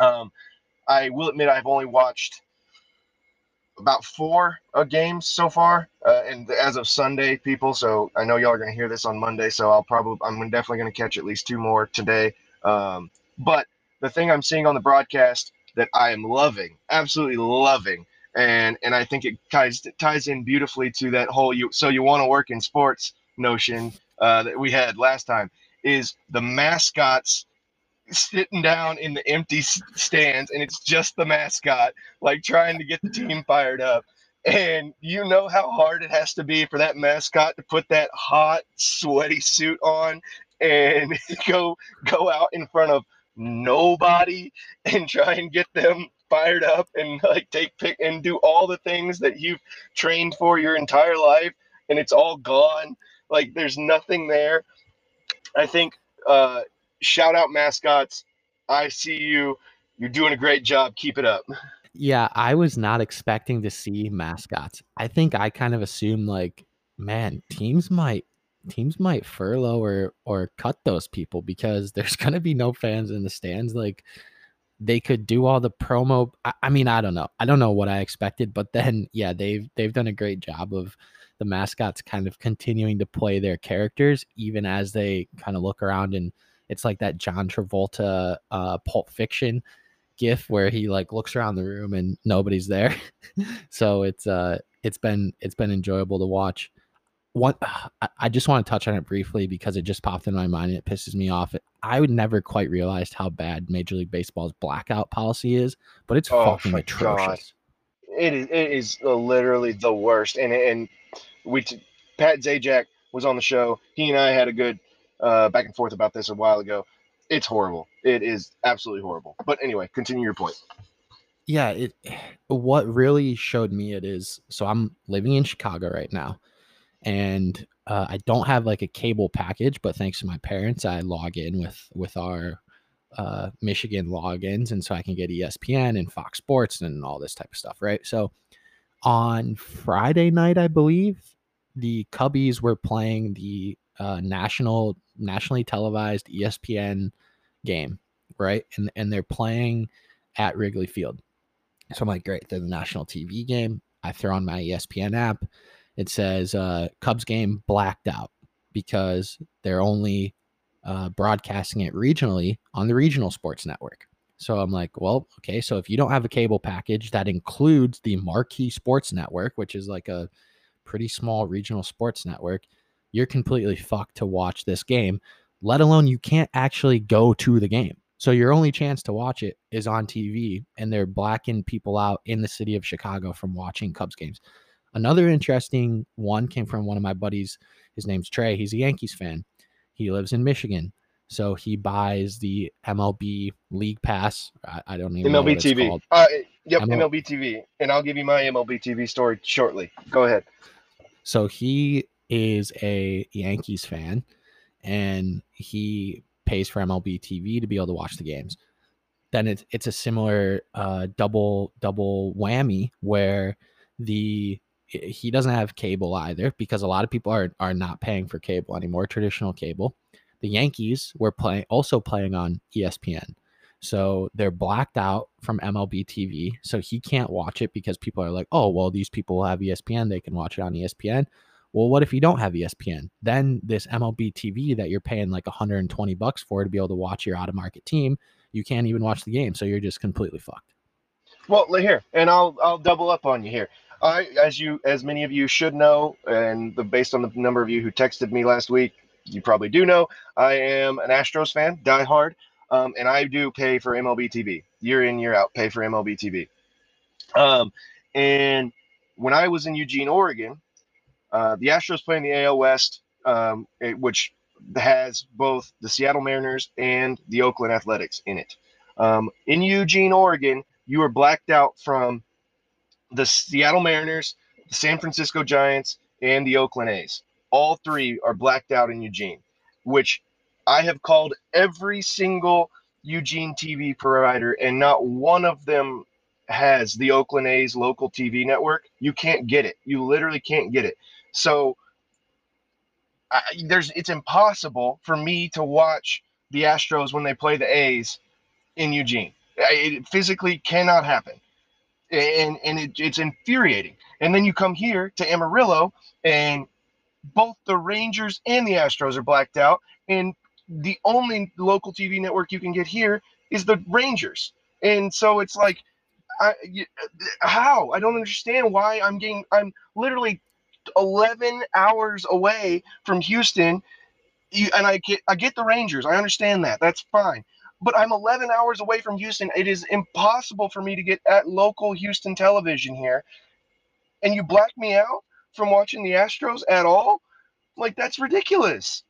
Um, I will admit I've only watched about four uh, games so far, uh, and as of Sunday, people. So I know y'all are going to hear this on Monday, so I'll probably I'm definitely going to catch at least two more today. Um, but the thing I'm seeing on the broadcast that I am loving, absolutely loving, and and I think it ties ties in beautifully to that whole you so you want to work in sports notion uh, that we had last time is the mascots sitting down in the empty stands and it's just the mascot like trying to get the team fired up. And you know how hard it has to be for that mascot to put that hot sweaty suit on and go go out in front of nobody and try and get them fired up and like take pick and do all the things that you've trained for your entire life and it's all gone. Like there's nothing there. I think uh shout out mascots. I see you. You're doing a great job. Keep it up. Yeah i was not expecting to see mascots. I think i kind of assumed like man teams might teams might furlough or or cut those people because there's going to be no fans in the stands. Like they could do all the promo I, I, mean i don't know. I don't know what i expected but then yeah they've they've done a great job of the mascots kind of continuing to play their characters even as they kind of look around and it's like that john travolta uh pulp fiction gif where he like looks around the room and nobody's there. So it's uh it's been it's been enjoyable to watch one I just want to touch on it briefly because it just popped in my mind and it pisses me off. I would never quite realized how bad Major League Baseball's blackout policy is, but it's oh, fucking atrocious. God. It is it is literally the worst. And and we t- Pat Zajac was on the show. He and I had a good uh, back and forth about this a while ago. It's horrible. It is absolutely horrible. But anyway, continue your point. Yeah, it what really showed me it is so I'm living in Chicago right now and uh, I don't have like a cable package, but thanks to my parents, I log in with with our uh, Michigan logins, and so I can get ESPN and Fox Sports and all this type of stuff, right? So on Friday night, I believe the Cubbies were playing the uh, national nationally televised ESPN game, right? And and they're playing at Wrigley Field. So I'm like, great, they're the national TV game. I throw on my ESPN app it says uh, Cubs game blacked out because they're only uh, broadcasting it regionally on the regional sports network. So I'm like, well, okay. So if you don't have a cable package that includes the Marquee Sports Network, which is like a pretty small regional sports network, you're completely fucked to watch this game, let alone you can't actually go to the game. So your only chance to watch it is on TV, and they're blacking people out in the city of Chicago from watching Cubs games. Another interesting one came from one of my buddies. His name's Trey. He's a Yankees fan. He lives in Michigan. So he buys the MLB League Pass. I, I don't even MLB TV. Uh, yep, ML- MLB TV. And I'll give you my MLB TV story shortly. Go ahead. So he is a Yankees fan and he pays for MLB TV to be able to watch the games. Then it's it's a similar uh, double double whammy where the he doesn't have cable either because a lot of people are are not paying for cable anymore, traditional cable. The Yankees were playing also playing on ESPN. So they're blacked out from MLB TV. So he can't watch it because people are like, oh, well, these people have ESPN. They can watch it on ESPN. Well, what if you don't have ESPN? Then this MLB TV that you're paying like 120 bucks for to be able to watch your out of market team, you can't even watch the game. So you're just completely fucked. Well, here, and I'll I'll double up on you here. I, as you, as many of you should know, and the, based on the number of you who texted me last week, you probably do know, I am an Astros fan, die hard, um, and I do pay for MLB TV year in year out. Pay for MLB TV. Um, and when I was in Eugene, Oregon, uh, the Astros play in the AL West, um, it, which has both the Seattle Mariners and the Oakland Athletics in it. Um, in Eugene, Oregon, you are blacked out from the Seattle Mariners, the San Francisco Giants, and the Oakland A's. All three are blacked out in Eugene, which I have called every single Eugene TV provider, and not one of them has the Oakland A's local TV network, you can't get it. You literally can't get it. So I, there's it's impossible for me to watch the Astros when they play the A's in Eugene. It physically cannot happen. And and it, it's infuriating. And then you come here to Amarillo and both the Rangers and the Astros are blacked out and the only local TV network you can get here is the Rangers. And so it's like I, how I don't understand why I'm getting I'm literally 11 hours away from Houston and I get I get the Rangers. I understand that. That's fine. But I'm 11 hours away from Houston. It is impossible for me to get at local Houston television here. And you black me out from watching the Astros at all? Like that's ridiculous.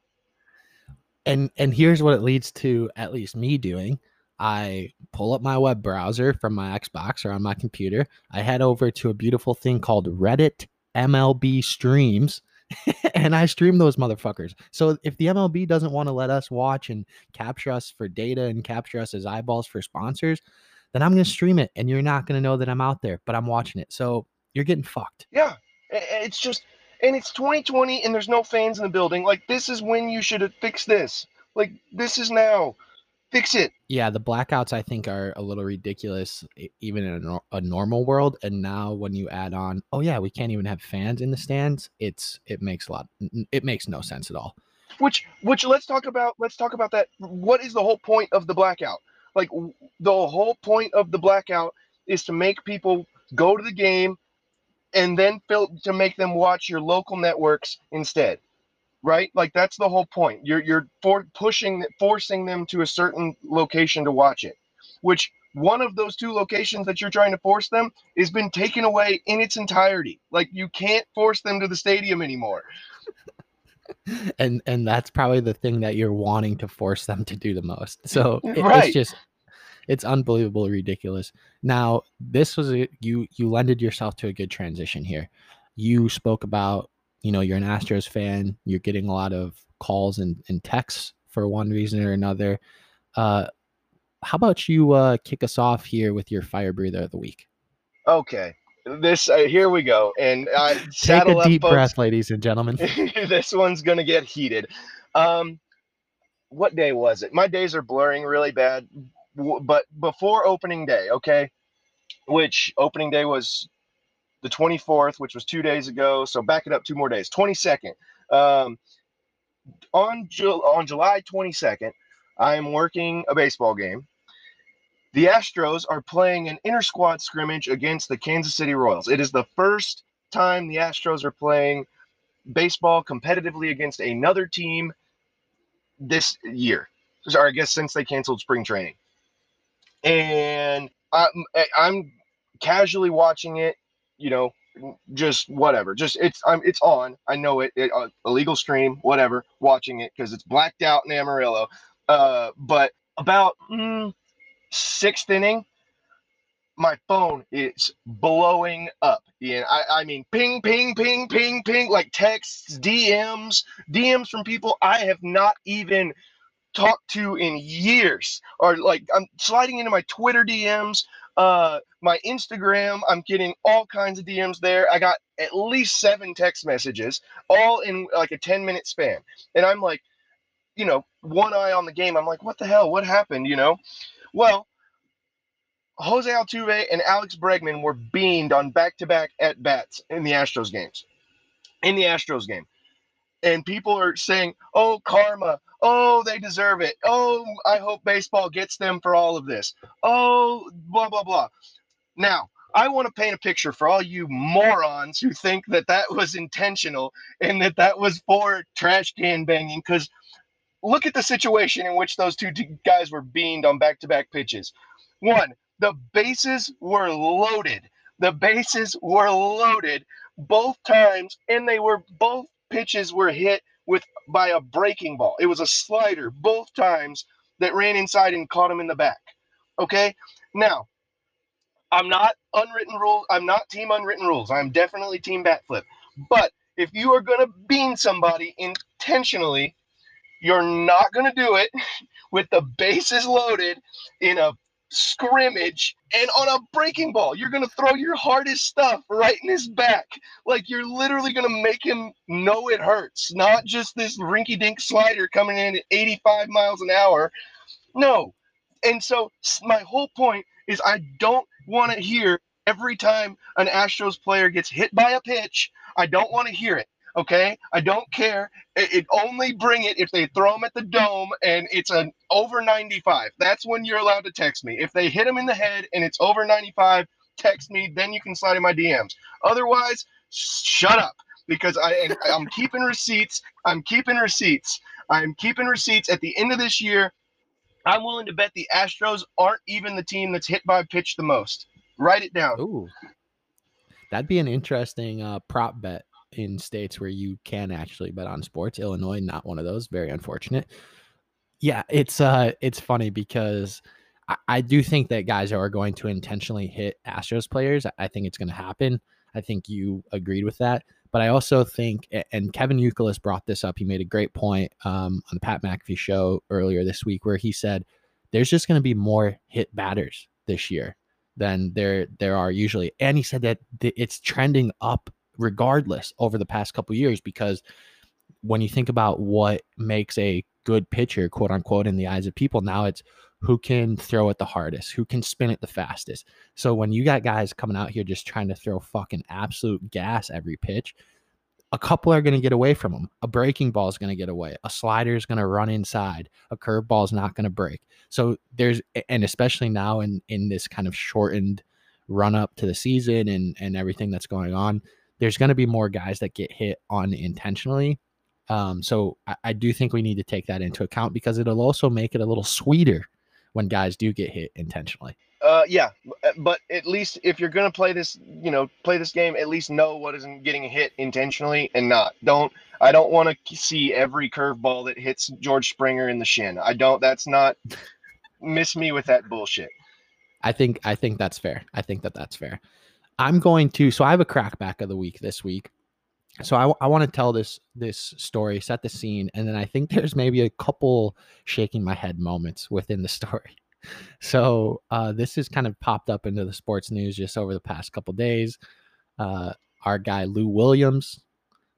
And and here's what it leads to at least me doing. I pull up my web browser from my Xbox or on my computer. I head over to a beautiful thing called Reddit MLB streams and I stream those motherfuckers. So if the MLB doesn't want to let us watch and capture us for data and capture us as eyeballs for sponsors, then I'm going to stream it and you're not going to know that I'm out there, but I'm watching it. So you're getting fucked. Yeah. It's just, and it's 2020 and there's no fans in the building. Like, this is when you should fixed this. Like, this is now. Fix it. Yeah, the blackouts I think are a little ridiculous, even in a, a, normal world. And now when you add on, oh yeah, we can't even have fans in the stands. It's it makes a lot. It makes no sense at all. Which which let's talk about. Let's talk about that. What is the whole point of the blackout? Like the whole point of the blackout is to make people go to the game, and then fil- to make them watch your local networks instead right? Like that's the whole point. You're you're for pushing forcing them to a certain location to watch it, which one of those two locations that you're trying to force them has been taken away in its entirety. Like you can't force them to the stadium anymore. and and that's probably the thing that you're wanting to force them to do the most. So it, right. it's just it's unbelievable ridiculous. Now, this was a you you lended yourself to a good transition here. You spoke about you know you're an Astros fan, you're getting a lot of calls and, and texts for one reason or another. Uh, how about you uh, kick us off here with your fire breather of the week? Okay, this uh, here we go, and uh, take a deep up, breath, ladies and gentlemen. this one's gonna get heated. Um, what day was it? My days are blurring really bad, but before opening day, okay, which opening day was the 24th, which was two days ago. So back it up two more days. 22nd. Um, on Ju- on July 22nd, I am working a baseball game. The Astros are playing an inter squad scrimmage against the Kansas City Royals. It is the first time the Astros are playing baseball competitively against another team this year. Or I guess since they canceled spring training. And I'm, I'm casually watching it you know, just whatever. Just it's I'm it's on. I know it. it uh, illegal stream, whatever. Watching it because it's blacked out in Amarillo. Uh, but about mm, sixth inning, my phone is blowing up. Yeah, I, I mean, ping, ping, ping, ping, ping, like texts, DMs, DMs from people I have not even talked to in years. Or like I'm sliding into my Twitter DMs uh, my Instagram, I'm getting all kinds of DMs there. I got at least seven text messages, all in like a 10 minute span. And I'm like, you know, one eye on the game. I'm like, what the hell? What happened? You know? Well, Jose Altuve and Alex Bregman were beamed on back to back at bats in the Astros games. In the Astros game and people are saying, "Oh, karma. Oh, they deserve it. Oh, I hope baseball gets them for all of this. Oh, blah blah blah." Now, I want to paint a picture for all you morons who think that that was intentional and that that was for trash can banging because look at the situation in which those two guys were beamed on back-to-back pitches. One, the bases were loaded. The bases were loaded both times, and they were both pitches were hit with by a breaking ball. It was a slider both times that ran inside and caught him in the back. Okay? Now, I'm not unwritten rules. I'm not team unwritten rules. I'm definitely team bat flip. But if you are going to bean somebody intentionally, you're not going to do it with the bases loaded in a scrimmage and on a breaking ball you're going to throw your hardest stuff right in his back. Like you're literally going to make him know it hurts not just this rinky dink slider coming in at 85 miles an hour. No. And so my whole point is i don't want to hear every time an astros player gets hit by a pitch i don't want to hear it Okay, I don't care. It, it, only bring it if they throw them at the dome and it's an over 95. That's when you're allowed to text me. If they hit them in the head and it's over 95, text me. Then you can slide in my DMs. Otherwise, shut up because I I'm keeping receipts. I'm keeping receipts. I'm keeping receipts. At the end of this year, I'm willing to bet the Astros aren't even the team that's hit by pitch the most. Write it down. Ooh, that'd be an interesting uh, prop bet in states where you can actually bet on sports. Illinois, not one of those. Very unfortunate. Yeah, it's uh, it's funny because I, I do think that guys are going to intentionally hit Astros players. I think it's going to happen. I think you agreed with that. But I also think, and Kevin Youkilis brought this up. He made a great point um, on the Pat McAfee show earlier this week, where he said there's just going to be more hit batters this year than there there are usually. And he said that it's trending up regardless over the past couple years because when you think about what makes a good pitcher, quote unquote, in the eyes of people, now it's who can throw it the hardest, who can spin it the fastest. So when you got guys coming out here just trying to throw fucking absolute gas every pitch, a couple are going to get away from them. A breaking ball is going to get away. A slider is going to run inside. A curveball is not going to break. So there's, and especially now in in this kind of shortened run up to the season and and everything that's going on, there's going to be more guys that get hit unintentionally. Um, so I, I, do think we need to take that into account because it'll also make it a little sweeter when guys do get hit intentionally. Uh, yeah, uh, but at least if you're gonna play this, you know, play this game, at least know what isn't getting hit intentionally and not. Don't. I don't want to see every curveball that hits George Springer in the shin. I don't. That's not. miss me with that bullshit. I think. I think that's fair. I think that that's fair. I'm going to. So I have a crackback of the week this week. So I, I want to tell this this story, set the scene, and then I think there's maybe a couple shaking my head moments within the story. So uh, this has kind of popped up into the sports news just over the past couple days. Uh, our guy Lou Williams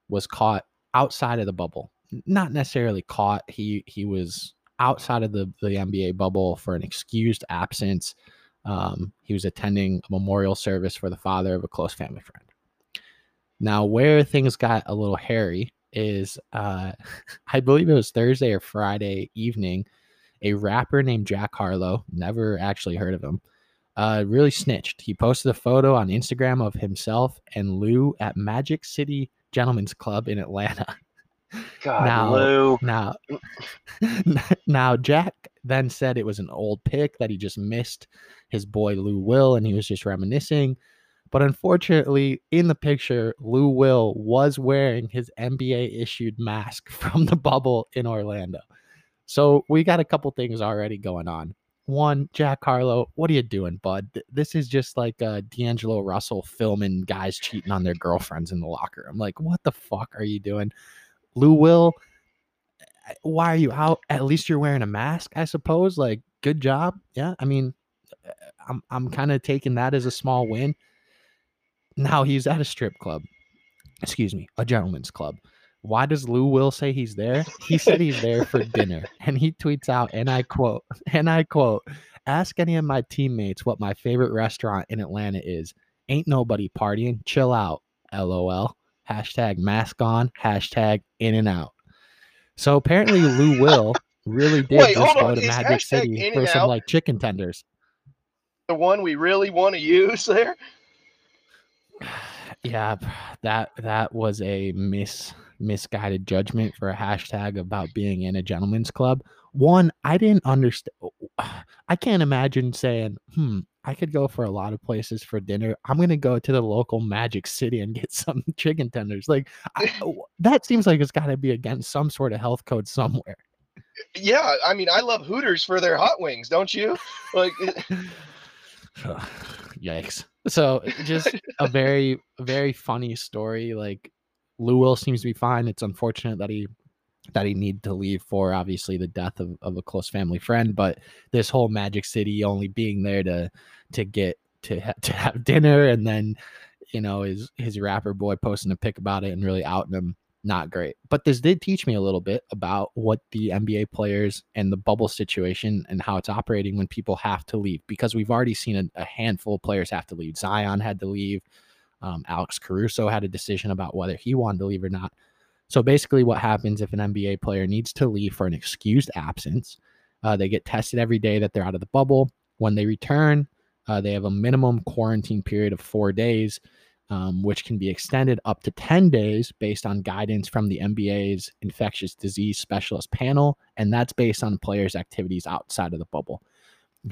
was caught outside of the bubble. Not necessarily caught. He he was outside of the, the NBA bubble for an excused absence. Um, he was attending a memorial service for the father of a close family friend. Now, where things got a little hairy is uh, I believe it was Thursday or Friday evening. A rapper named Jack Harlow, never actually heard of him, uh, really snitched. He posted a photo on Instagram of himself and Lou at Magic City Gentlemen's Club in Atlanta. God, now, Lou. Now, now, Jack then said it was an old pic that he just missed his boy Lou Will, and he was just reminiscing. But unfortunately, in the picture, Lou Will was wearing his NBA issued mask from the bubble in Orlando. So we got a couple things already going on. One, Jack Harlow, what are you doing, bud? This is just like uh, D'Angelo Russell filming guys cheating on their girlfriends in the locker. I'm like, what the fuck are you doing? Lou Will, why are you out? At least you're wearing a mask, I suppose. Like, good job. Yeah. I mean, eh, I'm I'm kind of taking that as a small win. Now he's at a strip club. Excuse me, a gentleman's club. Why does Lou Will say he's there? He said he's there for dinner. And he tweets out, and I quote, and I quote, ask any of my teammates what my favorite restaurant in Atlanta is. Ain't nobody partying. Chill out. LOL hashtag mask on, hashtag in and out. So apparently Lou Will really did Wait, just go to Magic City for some out like chicken tenders. The one we really want to use there. Yeah, that that was a mis misguided judgment for a hashtag about being in a gentleman's club. One, I didn't understand. I can't imagine saying, "Hmm, I could go for a lot of places for dinner. I'm going to go to the local Magic City and get some chicken tenders. Like I, that seems like it's got to be against some sort of health code somewhere. Yeah, I mean, I love Hooters for their hot wings, don't you? Like yikes. So, just a very very funny story like Lou Will seems to be fine. It's unfortunate that he that he needed to leave for obviously the death of, of a close family friend but this whole magic city only being there to to get to ha- to have dinner and then you know his his rapper boy posting a pic about it and really outing him not great. But this did teach me a little bit about what the nba players and the bubble situation and how it's operating when people have to leave because we've already seen a, a handful of players have to leave. Zion had to leave. Um, alex caruso had a decision about whether he wanted to leave or not so basically, what happens if an NBA player needs to leave for an excused absence? Uh, they get tested every day that they're out of the bubble. When they return, uh, they have a minimum quarantine period of four days, um, which can be extended up to 10 days based on guidance from the NBA's infectious disease specialist panel. And that's based on players' activities outside of the bubble.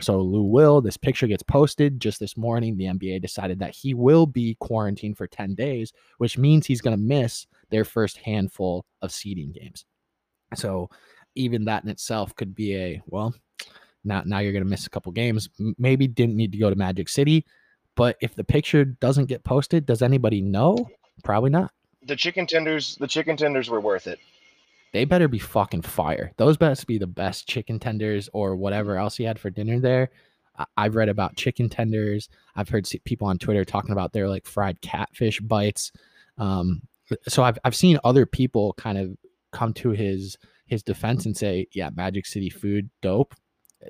So Lou will, this picture gets posted just this morning. The NBA decided that he will be quarantined for 10 days, which means he's going to miss their first handful of seeding games. So even that in itself could be a well, now now you're going to miss a couple games. Maybe didn't need to go to Magic City, but if the picture doesn't get posted, does anybody know? Probably not. The chicken tenders, the chicken tenders were worth it. They better be fucking fire. Those best be the best chicken tenders or whatever else he had for dinner there. I've read about chicken tenders. I've heard people on Twitter talking about their like fried catfish bites. Um, so I've I've seen other people kind of come to his his defense and say, yeah, Magic City food dope.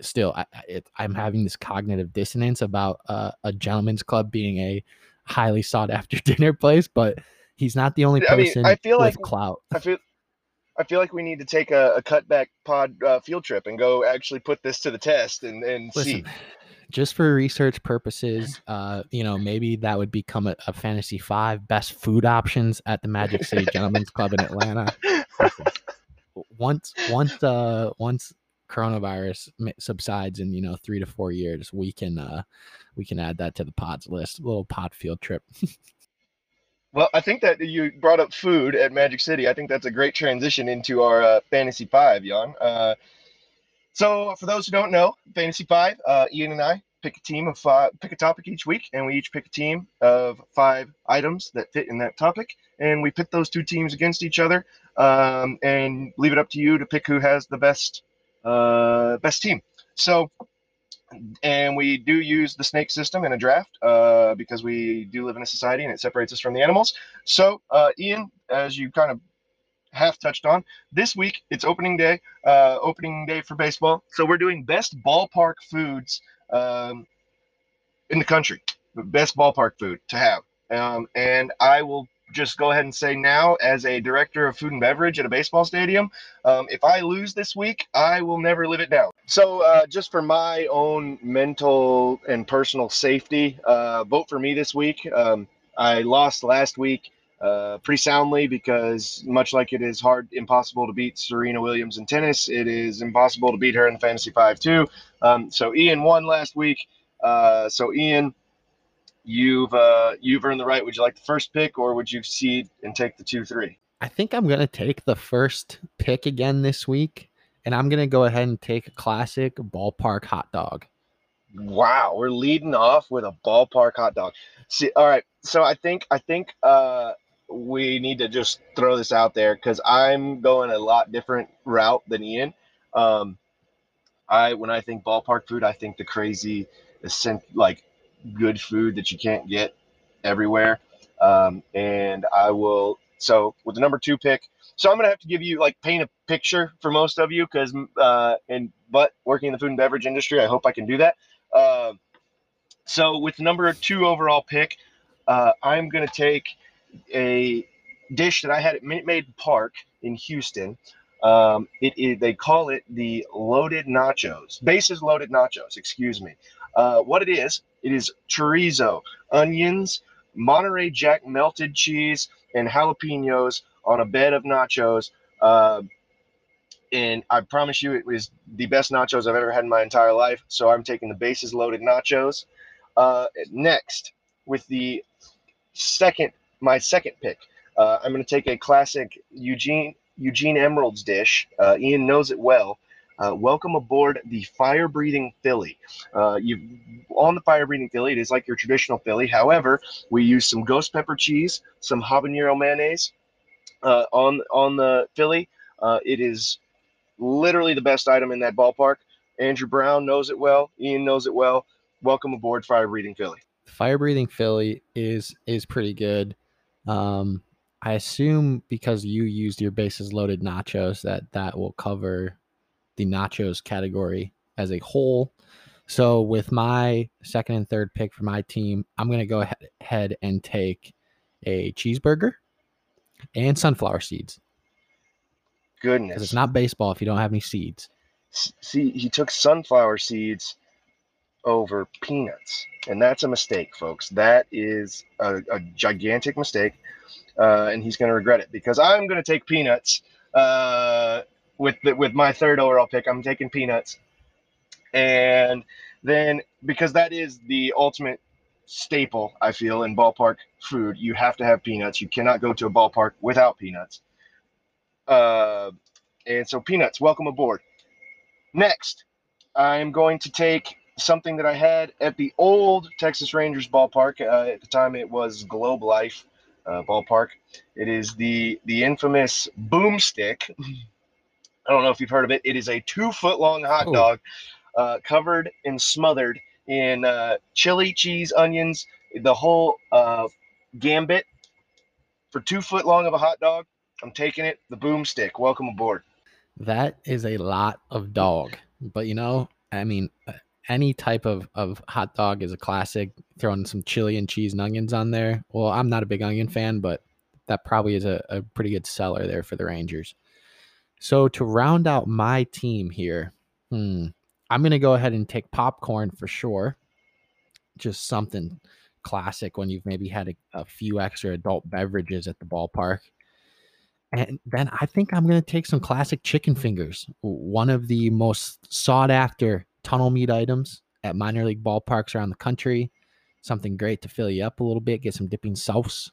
Still, I, it, I'm having this cognitive dissonance about uh, a gentleman's club being a highly sought after dinner place, but he's not the only person I, mean, I feel like clout. I feel I feel like we need to take a, a cutback pod uh, field trip and go actually put this to the test and, and Listen, see just for research purposes, uh, you know, maybe that would become a, a, fantasy five best food options at the Magic City Gentlemen's Club in Atlanta. once, once, uh, once coronavirus subsides in you know three to four years, we can uh, we can add that to the pods list. A little pod field trip. well, I think that you brought up food at Magic City. I think that's a great transition into our uh, fantasy five, Ian. Uh, so, for those who don't know, Fantasy Five, uh, Ian and I pick a team of five, pick a topic each week, and we each pick a team of five items that fit in that topic, and we pit those two teams against each other, um, and leave it up to you to pick who has the best uh, best team. So, and we do use the snake system in a draft uh, because we do live in a society and it separates us from the animals. So, uh, Ian, as you kind of half touched on. This week, it's opening day, uh, opening day for baseball. So we're doing best ballpark foods um, in the country, best ballpark food to have. Um, and I will just go ahead and say now, as a director of food and beverage at a baseball stadium, um, if I lose this week, I will never live it down. So, uh, just for my own mental and personal safety, uh, vote for me this week. Um, I lost last week uh, pretty soundly because much like it is hard, impossible to beat Serena Williams in tennis, it is impossible to beat her in the Fantasy Five too. Um, so Ian won last week. Uh, so Ian, you've uh, you've earned the right. Would you like the first pick, or would you cede and take the two three? I think I'm gonna take the first pick again this week, and I'm gonna go ahead and take a classic ballpark hot dog. Wow, we're leading off with a ballpark hot dog. See, all right. So I think I think uh, we need to just throw this out there because I'm going a lot different route than Ian. Um, I when I think ballpark food, I think the crazy, like good food that you can't get everywhere. Um, and I will. So with the number two pick, so I'm gonna have to give you like paint a picture for most of you because uh, and but working in the food and beverage industry, I hope I can do that. Uh, so with number two overall pick, uh, I'm gonna take a dish that I had at Minute Maid Park in Houston. Um, it, it, they call it the loaded nachos, bases loaded nachos. Excuse me. Uh, what it is, it is chorizo, onions, Monterey Jack melted cheese, and jalapenos on a bed of nachos. Uh, and I promise you, it was the best nachos I've ever had in my entire life. So I'm taking the bases loaded nachos. Uh, next, with the second my second pick. Uh, I'm going to take a classic Eugene Eugene Emerald's dish. Uh, Ian knows it well. Uh, welcome aboard the fire breathing Philly. Uh, you on the fire breathing Philly, it is like your traditional Philly. However, we use some ghost pepper cheese, some habanero mayonnaise uh, on on the Philly. Uh, it is literally the best item in that ballpark. Andrew Brown knows it well. Ian knows it well. Welcome aboard, Fire Breathing Philly. Fire Breathing Philly is is pretty good. Um, I assume because you used your bases loaded nachos that that will cover the nachos category as a whole. So with my second and third pick for my team, I'm going to go ahead and take a cheeseburger and sunflower seeds. Goodness. It's not baseball if you don't have any seeds. See, he took sunflower seeds over peanuts. And that's a mistake, folks. That is a, a gigantic mistake. Uh, and he's going to regret it because I'm going to take peanuts uh, with the, with my third overall pick. I'm taking peanuts and then because that is the ultimate staple, I feel, in ballpark food, you have to have peanuts. You cannot go to a ballpark without peanuts. Uh, and so, peanuts, welcome aboard. Next, I'm going to take something that I had at the old Texas Rangers ballpark. Uh, at the time, it was Globe Life uh, ballpark. It is the the infamous boomstick. I don't know if you've heard of it. It is a two foot long hot dog uh, covered and smothered in uh, chili, cheese, onions, the whole uh, gambit for two foot long of a hot dog. I'm taking it. The boomstick. Welcome aboard. That is a lot of dog, but you know, I mean, uh, any type of, of hot dog is a classic. Throwing some chili and cheese and onions on there. Well, I'm not a big onion fan, but that probably is a, a pretty good seller there for the Rangers. So to round out my team here, hmm, I'm going to go ahead and take popcorn for sure. Just something classic when you've maybe had a, a, few extra adult beverages at the ballpark. And then I think I'm going to take some classic chicken fingers, one of the most sought after tunnel meat items at minor league ballparks around the country. Something great to fill you up a little bit, get some dipping sauce.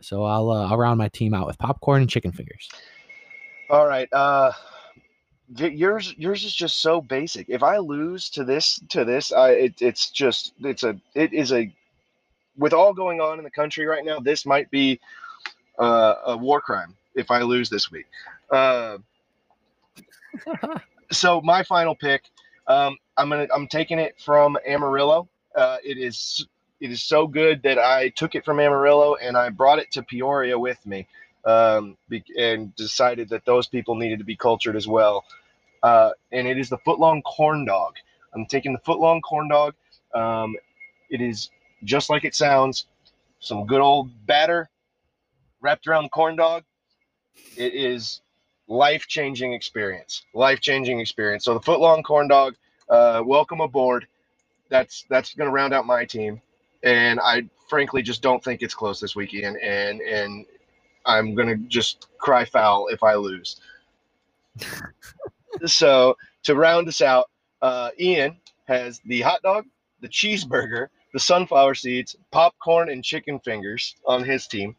So I'll, uh, I'll round my team out with popcorn and chicken fingers. All right. Uh, yours yours is just so basic. If I lose to this to this, I it, it's just it's a it is a with all going on in the country right now, this might be uh, a war crime if I lose this week. Uh, so my final pick, um, I'm gonna I'm taking it from Amarillo. Uh, it is it is so good that I took it from Amarillo and I brought it to Peoria with me um, and decided that those people needed to be cultured as well. Uh, and it is the footlong corn dog. I'm taking the footlong corn dog. Um, it is just like it sounds. Some good old batter wrapped around the corn dog. It is life changing experience. Life changing experience. So the footlong corn dog. Uh, welcome aboard. That's that's going to round out my team, and I frankly just don't think it's close this weekend. And and I'm gonna just cry foul if I lose. so to round us out, uh, Ian has the hot dog, the cheeseburger, the sunflower seeds, popcorn, and chicken fingers on his team.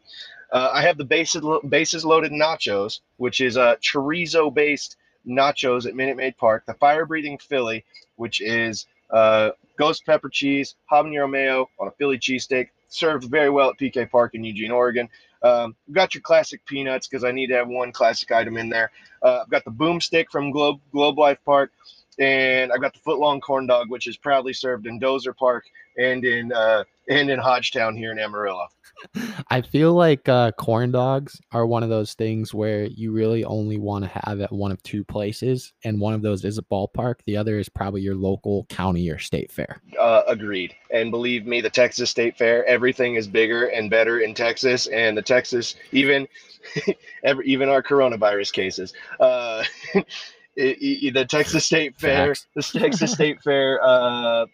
Uh, I have the bases, bases loaded nachos, which is a chorizo based nachos at Minute Maid Park. The fire breathing Philly, which is uh, ghost pepper cheese, habanero mayo on a Philly cheesesteak, served very well at PK Park in Eugene, Oregon. Um, got your classic peanuts because I need to have one classic item in there. Uh, I've got the boomstick from Globe Globe Life Park, and I've got the footlong corn dog, which is proudly served in Dozer Park and in uh, and in Hodgetown here in Amarillo. I feel like uh, corn dogs are one of those things where you really only want to have at one of two places, and one of those is a ballpark. The other is probably your local county or state fair. Uh, agreed. And believe me, the Texas State Fair, everything is bigger and better in Texas, and the Texas even every, even our coronavirus cases. Uh, it, it, the Texas State Fair, Facts. the Texas State Fair, uh,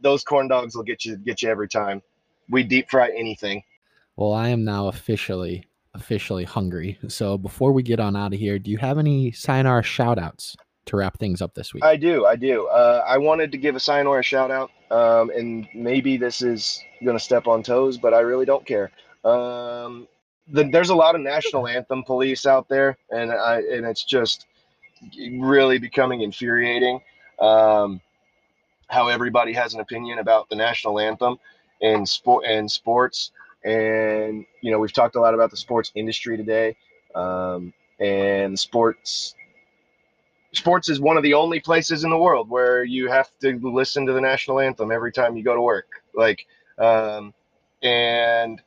those corn dogs will get you get you every time. We deep fry anything. Well, I am now officially officially hungry. So before we get on out of here, do you have any sayonara shout outs to wrap things up this week? I do, I do. Uh, I wanted to give a sayonara shout out, um, and maybe this is going to step on toes, but I really don't care. Um, the, there's a lot of national anthem police out there, and I and it's just really becoming infuriating. Um, how everybody has an opinion about the national anthem and sport and sports. And you know, we've talked a lot about the sports industry today, um, and sports sports is one of the only places in the world where you have to listen to the national anthem every time you go to work. Like um, and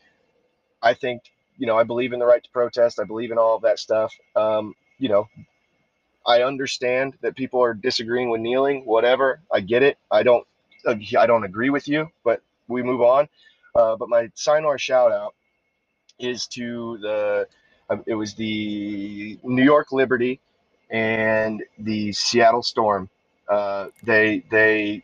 i think you know i believe in the right to protest. I believe in all of that stuff. Um, you know i understand that people are disagreeing with kneeling whatever i get it i don't i don't agree with you but we move on uh, but my sayonara shout out is to the uh, it was the new york liberty and the Seattle Storm. Uh, they they,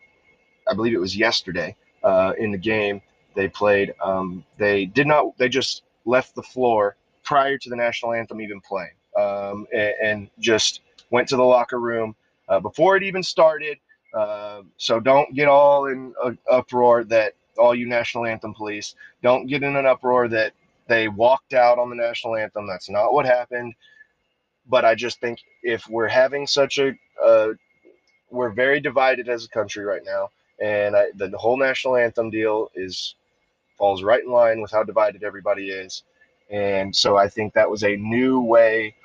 I believe it was yesterday uh, in the game they played. Um, they did not. They just left the floor prior to the national anthem even playing, um, and, and, just went to the locker room uh, before it even started. Uh, so don't get all in an uproar that all you national anthem police don't get in an uproar that they walked out on the national anthem. That's not what happened but I just think if we're having such a, uh, we're very divided as a country right now, and I, the, the whole national anthem deal is falls right in line with how divided everybody is, and so I think that was a new way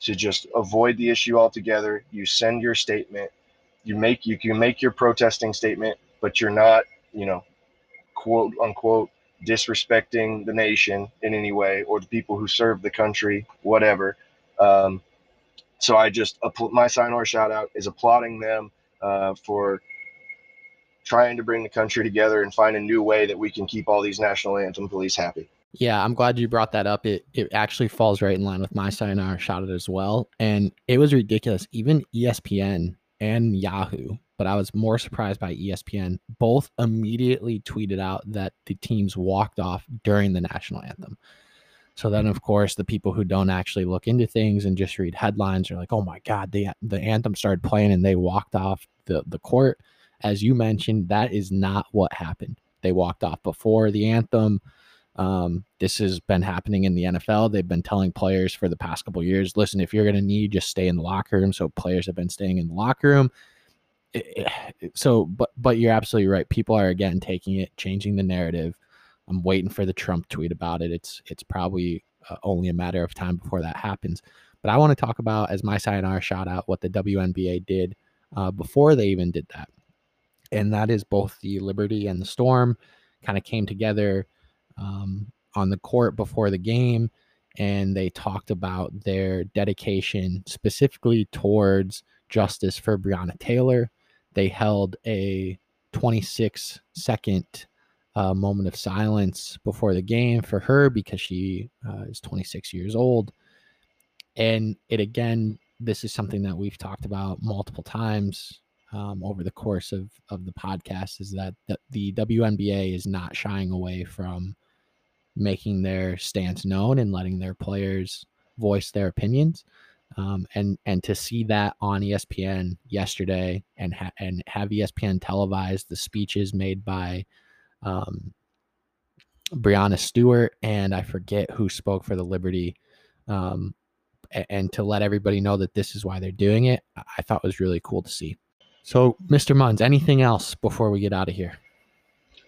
to just avoid the issue altogether. You send your statement, you make you can make your protesting statement, but you're not, you know, quote unquote disrespecting the nation in any way or the people who serve the country, whatever. Um, so I just my sayonara shout out is applauding them uh, for trying to bring the country together and find a new way that we can keep all these national anthem police happy. Yeah, I'm glad you brought that up. It it actually falls right in line with my sayonara shot it as well. And it was ridiculous. Even ESPN and Yahoo, but I was more surprised by ESPN, both immediately tweeted out that the teams walked off during the national anthem. So then, of course, the people who don't actually look into things and just read headlines are like, "Oh my God, the the anthem started playing and they walked off the the court." As you mentioned, that is not what happened. They walked off before the anthem. Um, this has been happening in the NFL. They've been telling players for the past couple years, "Listen, if you're going to need, just stay in the locker room." So players have been staying in the locker room. so, but but you're absolutely right. People are again taking it, changing the narrative I'm waiting for the Trump tweet about it. It's it's probably uh, only a matter of time before that happens. But I want to talk about, as my sayonara shout out, what the WNBA did uh, before they even did that, and that is both the Liberty and the Storm kind of came together um, on the court before the game, and they talked about their dedication specifically towards justice for Breonna Taylor. They held a 26 second a moment of silence before the game for her because she uh, is 26 years old. And it again, this is something that we've talked about multiple times um, over the course of, of the podcast is that the, the WNBA is not shying away from making their stance known and letting their players voice their opinions. Um, and and to see that on ESPN yesterday and ha- and have ESPN televise the speeches made by um, Breanna Stewart, and I forget who spoke for the Liberty. Um, and to let everybody know that this is why they're doing it, I thought was really cool to see. So, Mr. Munns, anything else before we get out of here?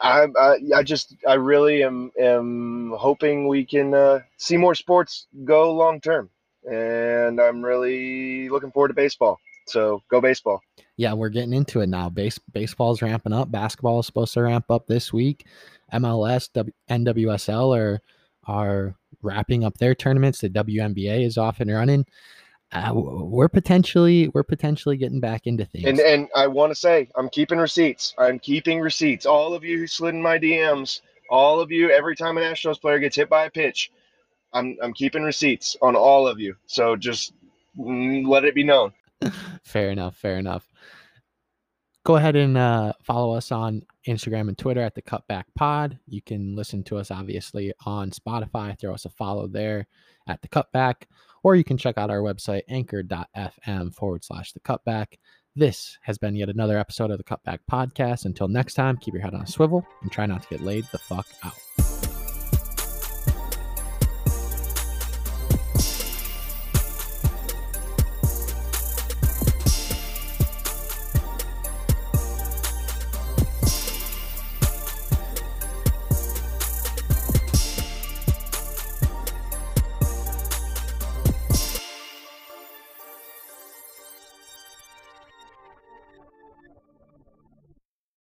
I, I, I just I really am am hoping we can uh, see more sports go long term, and I'm really looking forward to baseball. So go baseball. Yeah, we're getting into it now. Base baseball's ramping up. Basketball is supposed to ramp up this week. MLS, w, NWSL are are wrapping up their tournaments. The WNBA is off and running. Uh, we're potentially we're potentially getting back into things. And and I want to say I'm keeping receipts. I'm keeping receipts. All of you who slid in my DMs, all of you, every time a Nationals player gets hit by a pitch, I'm I'm keeping receipts on all of you. So just mm, let it be known fair enough. Fair enough. Go ahead and uh, follow us on Instagram and Twitter at the Cutback Pod. You can listen to us obviously on Spotify. Throw us a follow there at the Cutback, or you can check out our website anchor.fm forward slash the Cutback. This has been yet another episode of the Cutback Podcast. Until next time, keep your head on a swivel and try not to get laid the fuck out.